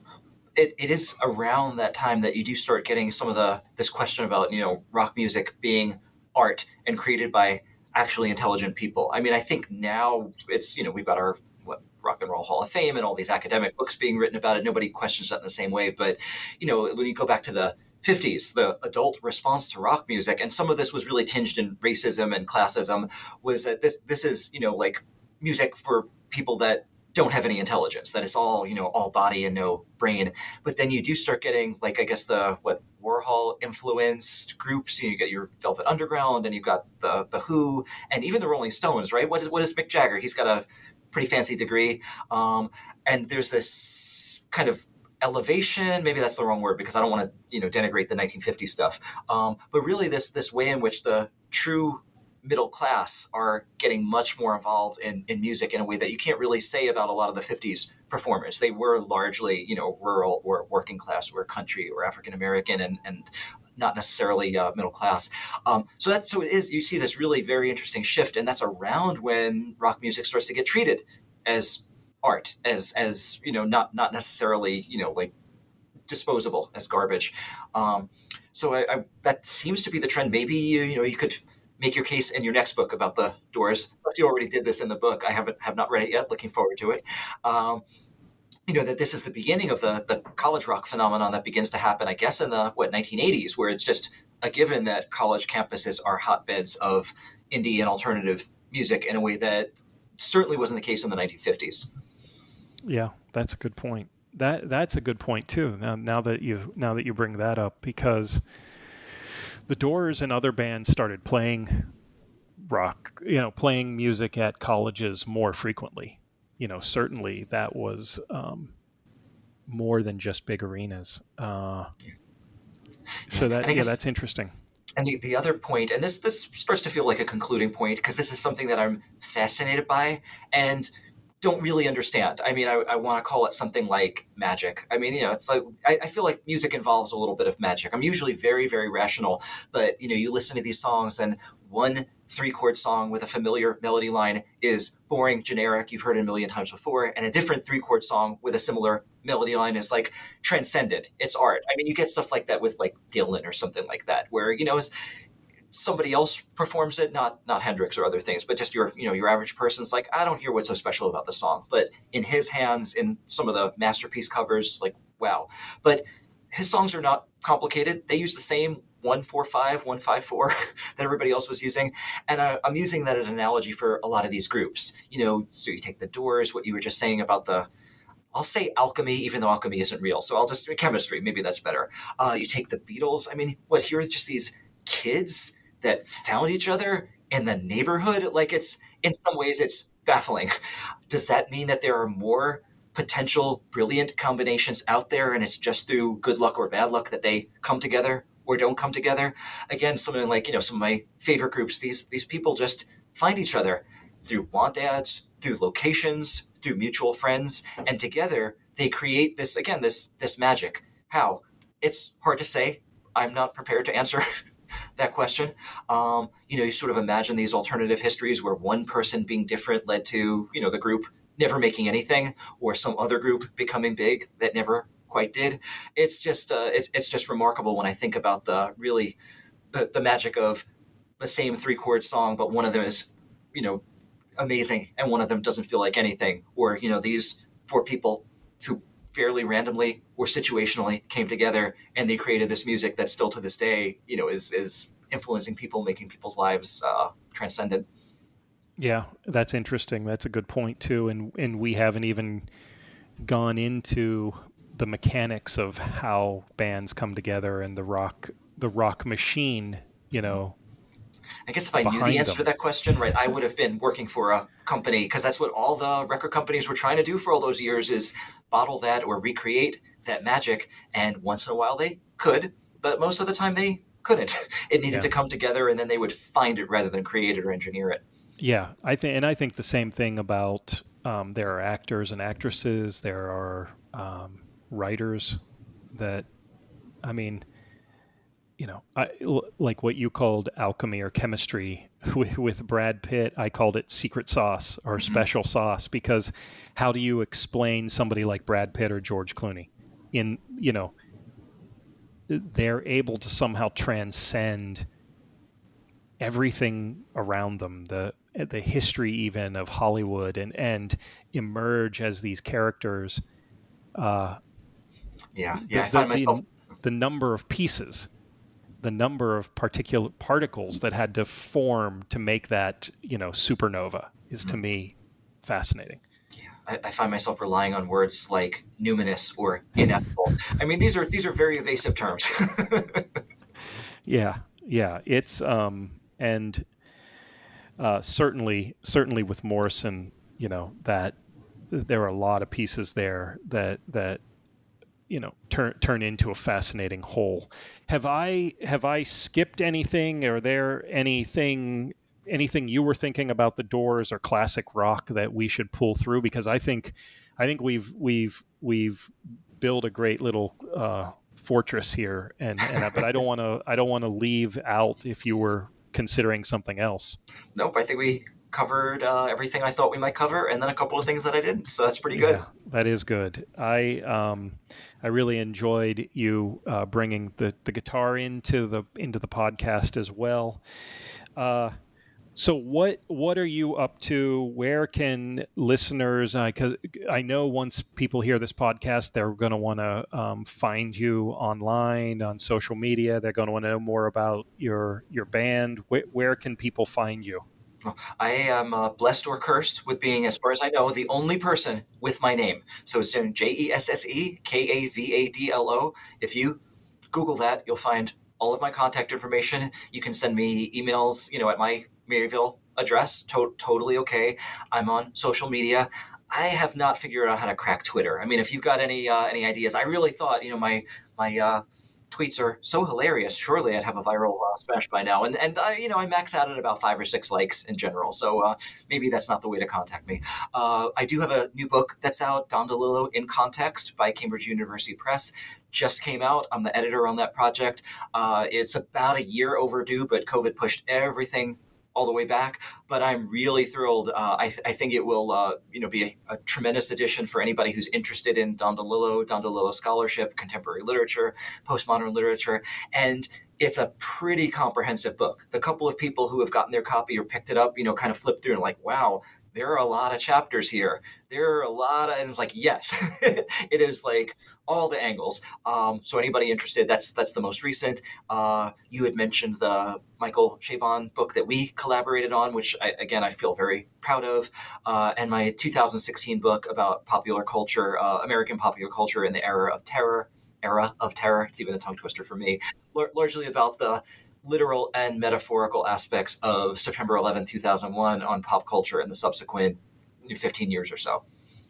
it, it is around that time that you do start getting some of the this question about you know rock music being art and created by actually intelligent people. I mean, I think now it's you know we've got our Rock and Roll Hall of Fame and all these academic books being written about it. Nobody questions that in the same way, but you know when you go back to the 50s, the adult response to rock music, and some of this was really tinged in racism and classism, was that this this is you know like music for people that don't have any intelligence that it's all you know all body and no brain. But then you do start getting like i guess the what warhol influenced groups you, know, you get your velvet underground and you've got the the who and even the rolling stones right? What is, what is mick jagger? He's got a pretty fancy degree um, and there's this kind of elevation maybe that's the wrong word because i don't want to you know denigrate the 1950s stuff um, but really this this way in which the true middle class are getting much more involved in, in music in a way that you can't really say about a lot of the 50s performers. They were largely, you know, rural or working class or country or African American and, and not necessarily uh, middle class. Um, so that's so it is. You see this really very interesting shift, and that's around when rock music starts to get treated as art, as as you know, not not necessarily you know like disposable as garbage. Um, so I, I, that seems to be the trend. Maybe you, you know you could make your case in your next book about the Doors. Unless you already did this in the book, I haven't have not read it yet. Looking forward to it. Um, you know that this is the beginning of the the college rock phenomenon that begins to happen. I guess in the what 1980s, where it's just a given that college campuses are hotbeds of indie and alternative music in a way that certainly wasn't the case in the 1950s. Yeah, that's a good point. That that's a good point too. Now, now that you now that you bring that up, because the Doors and other bands started playing rock, you know, playing music at colleges more frequently. You know, certainly that was um, more than just big arenas. Uh, so that yeah, that's interesting. And the, the other point, and this this starts to feel like a concluding point because this is something that I'm fascinated by, and don't really understand. I mean, I, I want to call it something like magic. I mean, you know, it's like I, I, feel like music involves a little bit of magic. I'm usually very, very rational, but you know, you listen to these songs and one three chord song with a familiar melody line is boring, generic. You've heard it a million times before, and a different three chord song with a similar melody line is like transcendent. It's art. I mean, you get stuff like that with like Dylan or something like that, where you know, it's somebody else performs it, not not Hendrix or other things, but just your you know your average person's like, I don't hear what's so special about the song, but in his hands, in some of the masterpiece covers, like wow. But his songs are not complicated. They use the same one four five one five four that everybody else was using, and I, I'm using that as an analogy for a lot of these groups. You know, so you take the Doors, what you were just saying about the I'll say alchemy, even though alchemy isn't real. So I'll just chemistry. Maybe that's better. Uh, you take the Beatles. I mean, what here is just these kids that found each other in the neighborhood. Like it's in some ways it's baffling. Does that mean that there are more potential brilliant combinations out there and it's just through good luck or bad luck that they come together or don't come together? Again, something like, you know, some of my favorite groups, these these people just find each other through want ads, through locations, through mutual friends, and together they create this again, this this magic. How? It's hard to say. I'm not prepared to answer that question. Um, you know, you sort of imagine these alternative histories where one person being different led to, you know, the group never making anything or some other group becoming big that never quite did. It's just, uh, it's, it's just remarkable when I think about the really, the, the magic of the same three chord song, but one of them is, you know, amazing and one of them doesn't feel like anything or, you know, these four people who fairly randomly or situationally came together and they created this music that still to this day, you know, is is influencing people, making people's lives uh, transcendent. Yeah, that's interesting. That's a good point too. And and we haven't even gone into the mechanics of how bands come together and the rock the rock machine, you know. I guess if I knew the answer them. to that question, right, I would have been working for a company because that's what all the record companies were trying to do for all those years is bottle that or recreate that magic. And once in a while they could, but most of the time they couldn't. It needed yeah. to come together and then they would find it rather than create it or engineer it. Yeah, I think, and I think the same thing about um, there are actors and actresses, there are um, writers that, I mean, you know, I, like what you called alchemy or chemistry with, with Brad Pitt, I called it secret sauce or mm-hmm. special sauce because how do you explain somebody like Brad Pitt or George Clooney? In you know, they're able to somehow transcend everything around them, the the history even of Hollywood, and and emerge as these characters. Uh, yeah, yeah. The, I find myself the, number of pieces the number of particular particles that had to form to make that you know supernova is to mm-hmm. me fascinating. Yeah, I, I, find myself relying on words like numinous or ineffable. I mean, these are these are very evasive terms. yeah, yeah, it's um, and uh, certainly certainly with Morrison, you know that there are a lot of pieces there that that you know turn turn into a fascinating whole. Have I have I skipped anything? Are there anything anything you were thinking about the Doors or classic rock that we should pull through? Because I think I think we've we've we've built a great little uh, fortress here, and, and but I don't want to I don't want to leave out if you were considering something else. Nope, I think we covered uh, everything I thought we might cover, and then a couple of things that I didn't. So that's pretty good. Yeah, that is good. I um, I really enjoyed you uh, bringing the, the guitar into the into the podcast as well. Uh, so what what are you up to? Where can listeners? Because I know once people hear this podcast, they're going to want to um, find you online on social media. They're going to want to know more about your your band. Where can people find you? I am uh, blessed or cursed with being, as far as I know, the only person with my name. So it's J E S S E K A V A D L O. If you Google that, you'll find all of my contact information. You can send me emails, you know, at my Maryville address. To- totally okay. I'm on social media. I have not figured out how to crack Twitter. I mean, if you've got any uh, any ideas, I really thought, you know, my my uh, tweets are so hilarious. Surely I'd have a viral uh, smash by now. And and I, you know I max out at about five or six likes in general. So uh, maybe that's not the way to contact me. Uh, I do have a new book that's out, Don DeLillo in Context by Cambridge University Press. Just came out. I'm the editor on that project. Uh, it's about a year overdue, but COVID pushed everything all the way back. But I'm really thrilled. Uh, I, th- I, think it will, uh, you know, be a, a, tremendous addition for anybody who's interested in Don DeLillo scholarship, contemporary literature, postmodern literature, and it's a pretty comprehensive book. The couple of people who have gotten their copy or picked it up, you know, kind of flipped through and like, wow, there are a lot of chapters here. There are a lot of, and it's like, yes, it is like all the angles. Um, so anybody interested, that's that's the most recent. Uh, you had mentioned the Michael Chabon book that we collaborated on, which I, again I feel very proud of, uh, and my 2016 book about popular culture, uh, American popular culture in the era of terror. Era of terror. It's even a tongue twister for me. L- largely about the literal and metaphorical aspects of September 11, 2001 on pop culture in the subsequent 15 years or so.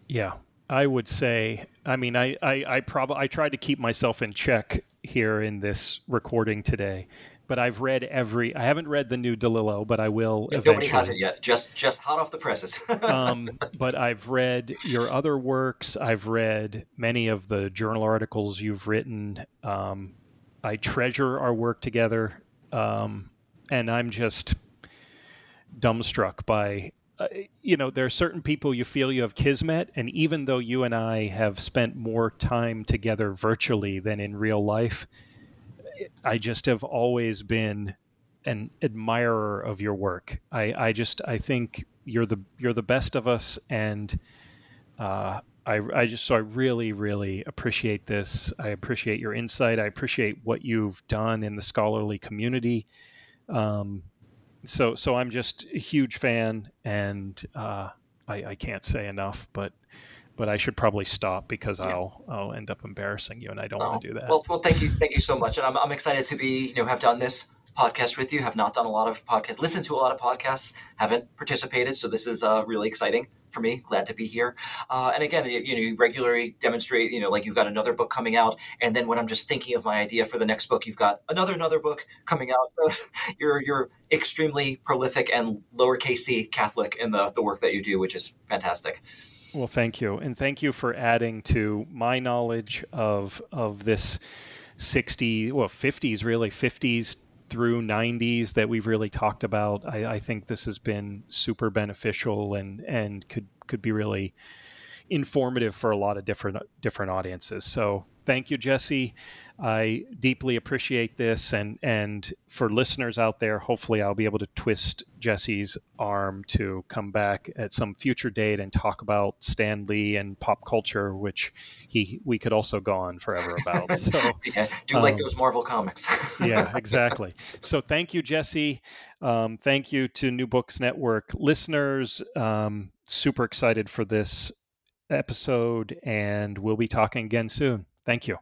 Yeah, I would say, I mean, I, I, I probably, I tried to keep myself in check here in this recording today, but I've read every, I haven't read the new DeLillo, but I will yeah, Nobody has it yet. Just, just hot off the presses. um, but I've read your other works. I've read many of the journal articles you've written. Um, I treasure our work together um, and I'm just dumbstruck by uh, you know there are certain people you feel you have kismet and even though you and i have spent more time together virtually than in real life i just have always been an admirer of your work. I, I just i think you're the you're the best of us and uh, I, I just so I really really appreciate this. I appreciate your insight. I appreciate what you've done in the scholarly community. Um, so so I'm just a huge fan, and uh, I, I can't say enough. But but I should probably stop because yeah. I'll I'll end up embarrassing you, and I don't oh, want to do that. Well, well, thank you, thank you so much, and I'm I'm excited to be you know have done this podcast with you. Have not done a lot of podcasts, listened to a lot of podcasts, haven't participated, so this is uh, really exciting for me. Glad to be here. Uh, and again, you, you, know, you regularly demonstrate, you know, like you've got another book coming out, and then when I'm just thinking of my idea for the next book, you've got another another book coming out. So you're you're extremely prolific and lowercase c Catholic in the the work that you do, which is fantastic. Well, thank you, and thank you for adding to my knowledge of of this 60 well 50s really 50s through 90s that we've really talked about. I, I, think this has been super beneficial and and could could be really informative for a lot of different different audiences. So thank you, Jesse. I deeply appreciate this, and and for listeners out there, hopefully I'll be able to twist Jesse's arm to come back at some future date and talk about Stan Lee and pop culture, which he we could also go on forever about. So, yeah, do um, like those Marvel comics. yeah, exactly. So thank you, Jesse. Um, thank you to New Books Network listeners. Um, super excited for this episode, and we'll be talking again soon. Thank you.